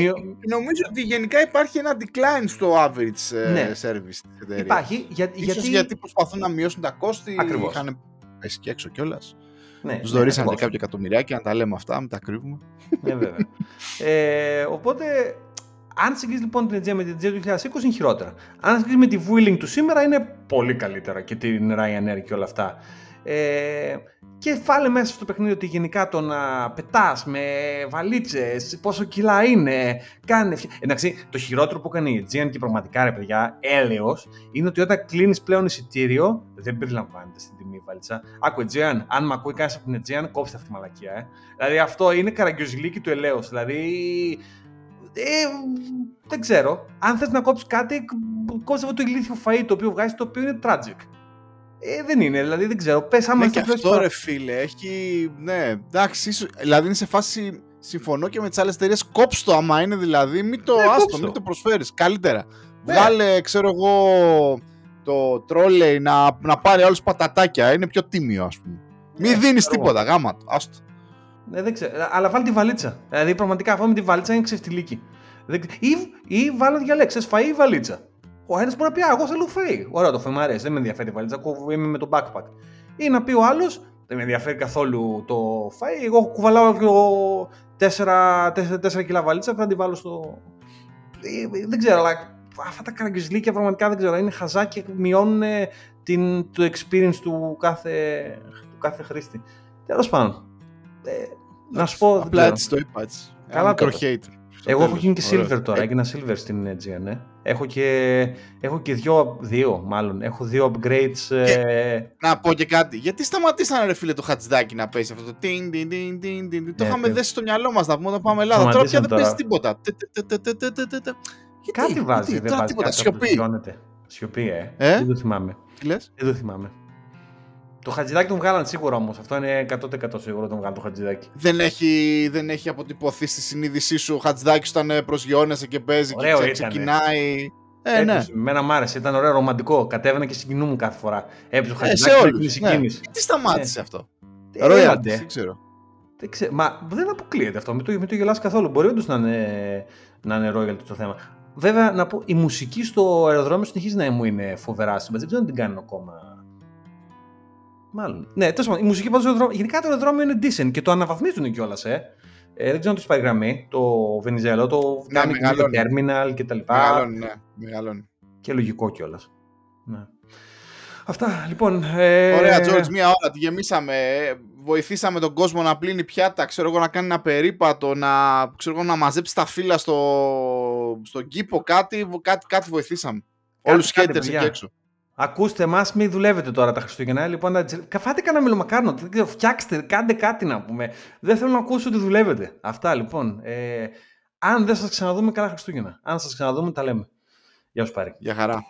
Νομίζω ότι γενικά υπάρχει ένα decline στο average ε, ναι. service της εταιρείας. Υπάρχει. Για, Ίσως γιατί... γιατί προσπαθούν να μειώσουν τα κόστη. Ακριβώς. Είχαν πέσει και έξω κιόλας. Ναι, Τους ναι, δωρήσαν ναι, κάποια εκατομμυριάκια να τα λέμε αυτά, μην τα κρύβουμε. Ναι, βέβαια. ε, οπότε, αν συγκρίνεις λοιπόν την Aegean με την Aegean του 2020 είναι χειρότερα. Αν συγκρίνεις με τη Vueling του σήμερα είναι πολύ καλύτερα και την Ryanair και όλα αυτά. Ε, και βάλε μέσα στο παιχνίδι ότι γενικά το να πετάς με βαλίτσες, πόσο κιλά είναι, κάνει. Εντάξει, το χειρότερο που έκανε η Aegean και πραγματικά ρε παιδιά, έλεος, είναι ότι όταν κλείνεις πλέον εισιτήριο, δεν περιλαμβάνεται στην τιμή βαλίτσα. Άκου Aegean, αν με ακούει κανεί από την Aegean, κόψτε αυτή τη μαλακία. Ε. Δηλαδή αυτό είναι καραγκιόζηλίκι του ελέω. Δηλαδή. Ε, δεν ξέρω. Αν θες να κόψεις κάτι, κόψε αυτό το ηλίθιο φαΐ το οποίο βγάζεις το οποίο είναι tragic. Ε, δεν είναι, δηλαδή δεν ξέρω. Πες άμα ναι, και αυτό ρε φίλε, έχει. Ναι, εντάξει, ίσως, δηλαδή είναι σε φάση. Συμφωνώ και με τις άλλες εταιρείες. Κόψ το άμα είναι δηλαδή, μην το ναι, άστο, μην το προσφέρεις. Καλύτερα. Ναι. Βγάλε, ξέρω εγώ, το τρόλεϊ να, να πάρει άλλους πατατάκια. Είναι πιο τίμιο, ας πούμε. Μην ναι, δίνεις τίποτα, γάμα το. Άστο. Ναι, δεν ξέρω. Αλλά βάλει τη βαλίτσα. Δηλαδή πραγματικά αυτό με τη βαλίτσα είναι ξεφτιλίκι. Ή, ή βάλω διαλέξεις, φαΐ ή βαλίτσα. Ο ένας μπορεί να πει: Εγώ θέλω φέι. Ωραία, το φέι μου αρέσει. Δεν με ενδιαφέρει η βαλίτσα. Είμαι με το backpack. Ή να πει ο άλλος: Δεν με ενδιαφέρει καθόλου το φέι. Εγώ κουβαλάω και 4, 4, 4 κιλά βαλίτσα. Θα την βάλω στο. Ε, δεν ξέρω, αλλά αυτά τα καραγκιζλίκια πραγματικά δεν ξέρω. Είναι χαζά και μειώνουν την, το experience του κάθε, του κάθε χρήστη. Τέλος πάντων. Ε, να σου πω. Απλά έτσι το είπα έτσι. Καλά το hater. Εγώ έχω γίνει και silver τώρα. Έγινα silver στην Aegean, ναι. Έχω και, έχω και δύο, δύο μάλλον. Έχω δύο upgrades. Ε... Να πω και κάτι. Γιατί σταματήσανε ρε φίλε το χατζδάκι να πέσει αυτό το τιν, τιν, τιν, τιν, τιν. Το είχαμε δέσει στο μυαλό μας να πούμε όταν πάμε Ελλάδα. Τώρα πια δεν παίζει τίποτα. Κάτι βάζει. Δεν βάζει τίποτα. Σιωπή. Σιωπή, ε. Δεν το θυμάμαι. Δεν το θυμάμαι. Το χατζηδάκι τον βγάλαν σίγουρα όμως. Αυτό είναι 100% σίγουρο τον βγάλαν το χατζηδάκι. Δεν έχει, δεν έχει αποτυπωθεί στη συνείδησή σου ο χατζηδάκι όταν ε, προσγειώνεσαι και παίζει ωραίο και ξεκινάει. Ε, ναι. Μένα μ' άρεσε, ήταν ωραίο, ρομαντικό. Κατέβαινα και συγκινούμουν κάθε φορά. Έπαιζε ο χατζηδάκι ε, ναι. Τι σταμάτησε ε. αυτό; Ρόιαλ, δεν ξέρω. Δεν ξέρω. Μα δεν αποκλείεται αυτό. Μην το, μην το γελάσει καθόλου. Μπορεί όντως να είναι, να είναι royal το θέμα. Βέβαια, να πω, η μουσική στο αεροδρόμιο συνεχίζει να μου είναι φοβερά σημαντική. Δεν ξέρω αν την κάνουν ακόμα Μάλλον. Ναι, τέλος πάντων, η μουσική πάντως αεροδρόμιο. Γενικά το αεροδρόμιο είναι decent και το αναβαθμίζουν κιόλας, ε. ε. δεν ξέρω αν το πάει γραμμή, το Βενιζέλο, το ναι, κάνει και το terminal και τα λοιπά. Μεγαλώνει, ναι, μεγαλώνει. Και λογικό κιόλας. Ναι. Αυτά, λοιπόν. Ε... Ωραία, George, μία ώρα τη γεμίσαμε. Βοηθήσαμε τον κόσμο να πλύνει πιάτα, ξέρω εγώ, να κάνει ένα περίπατο, να, ξέρω εγώ, να μαζέψει τα φύλλα στο, στον κήπο, κάτι, κάτι, κάτι βοηθήσαμε. Όλους τους haters εκεί έξω. Ακούστε εμά, μην δουλεύετε τώρα τα Χριστούγεννα. Λοιπόν, φάτε κανένα μελομακάρνο. Φτιάξτε, κάντε κάτι να πούμε. Δεν θέλω να ακούσω ότι δουλεύετε. Αυτά λοιπόν. Ε, αν δεν σας ξαναδούμε, καλά Χριστούγεννα. Αν σας ξαναδούμε, τα λέμε. Γεια σου πάρει. Γεια χαρά.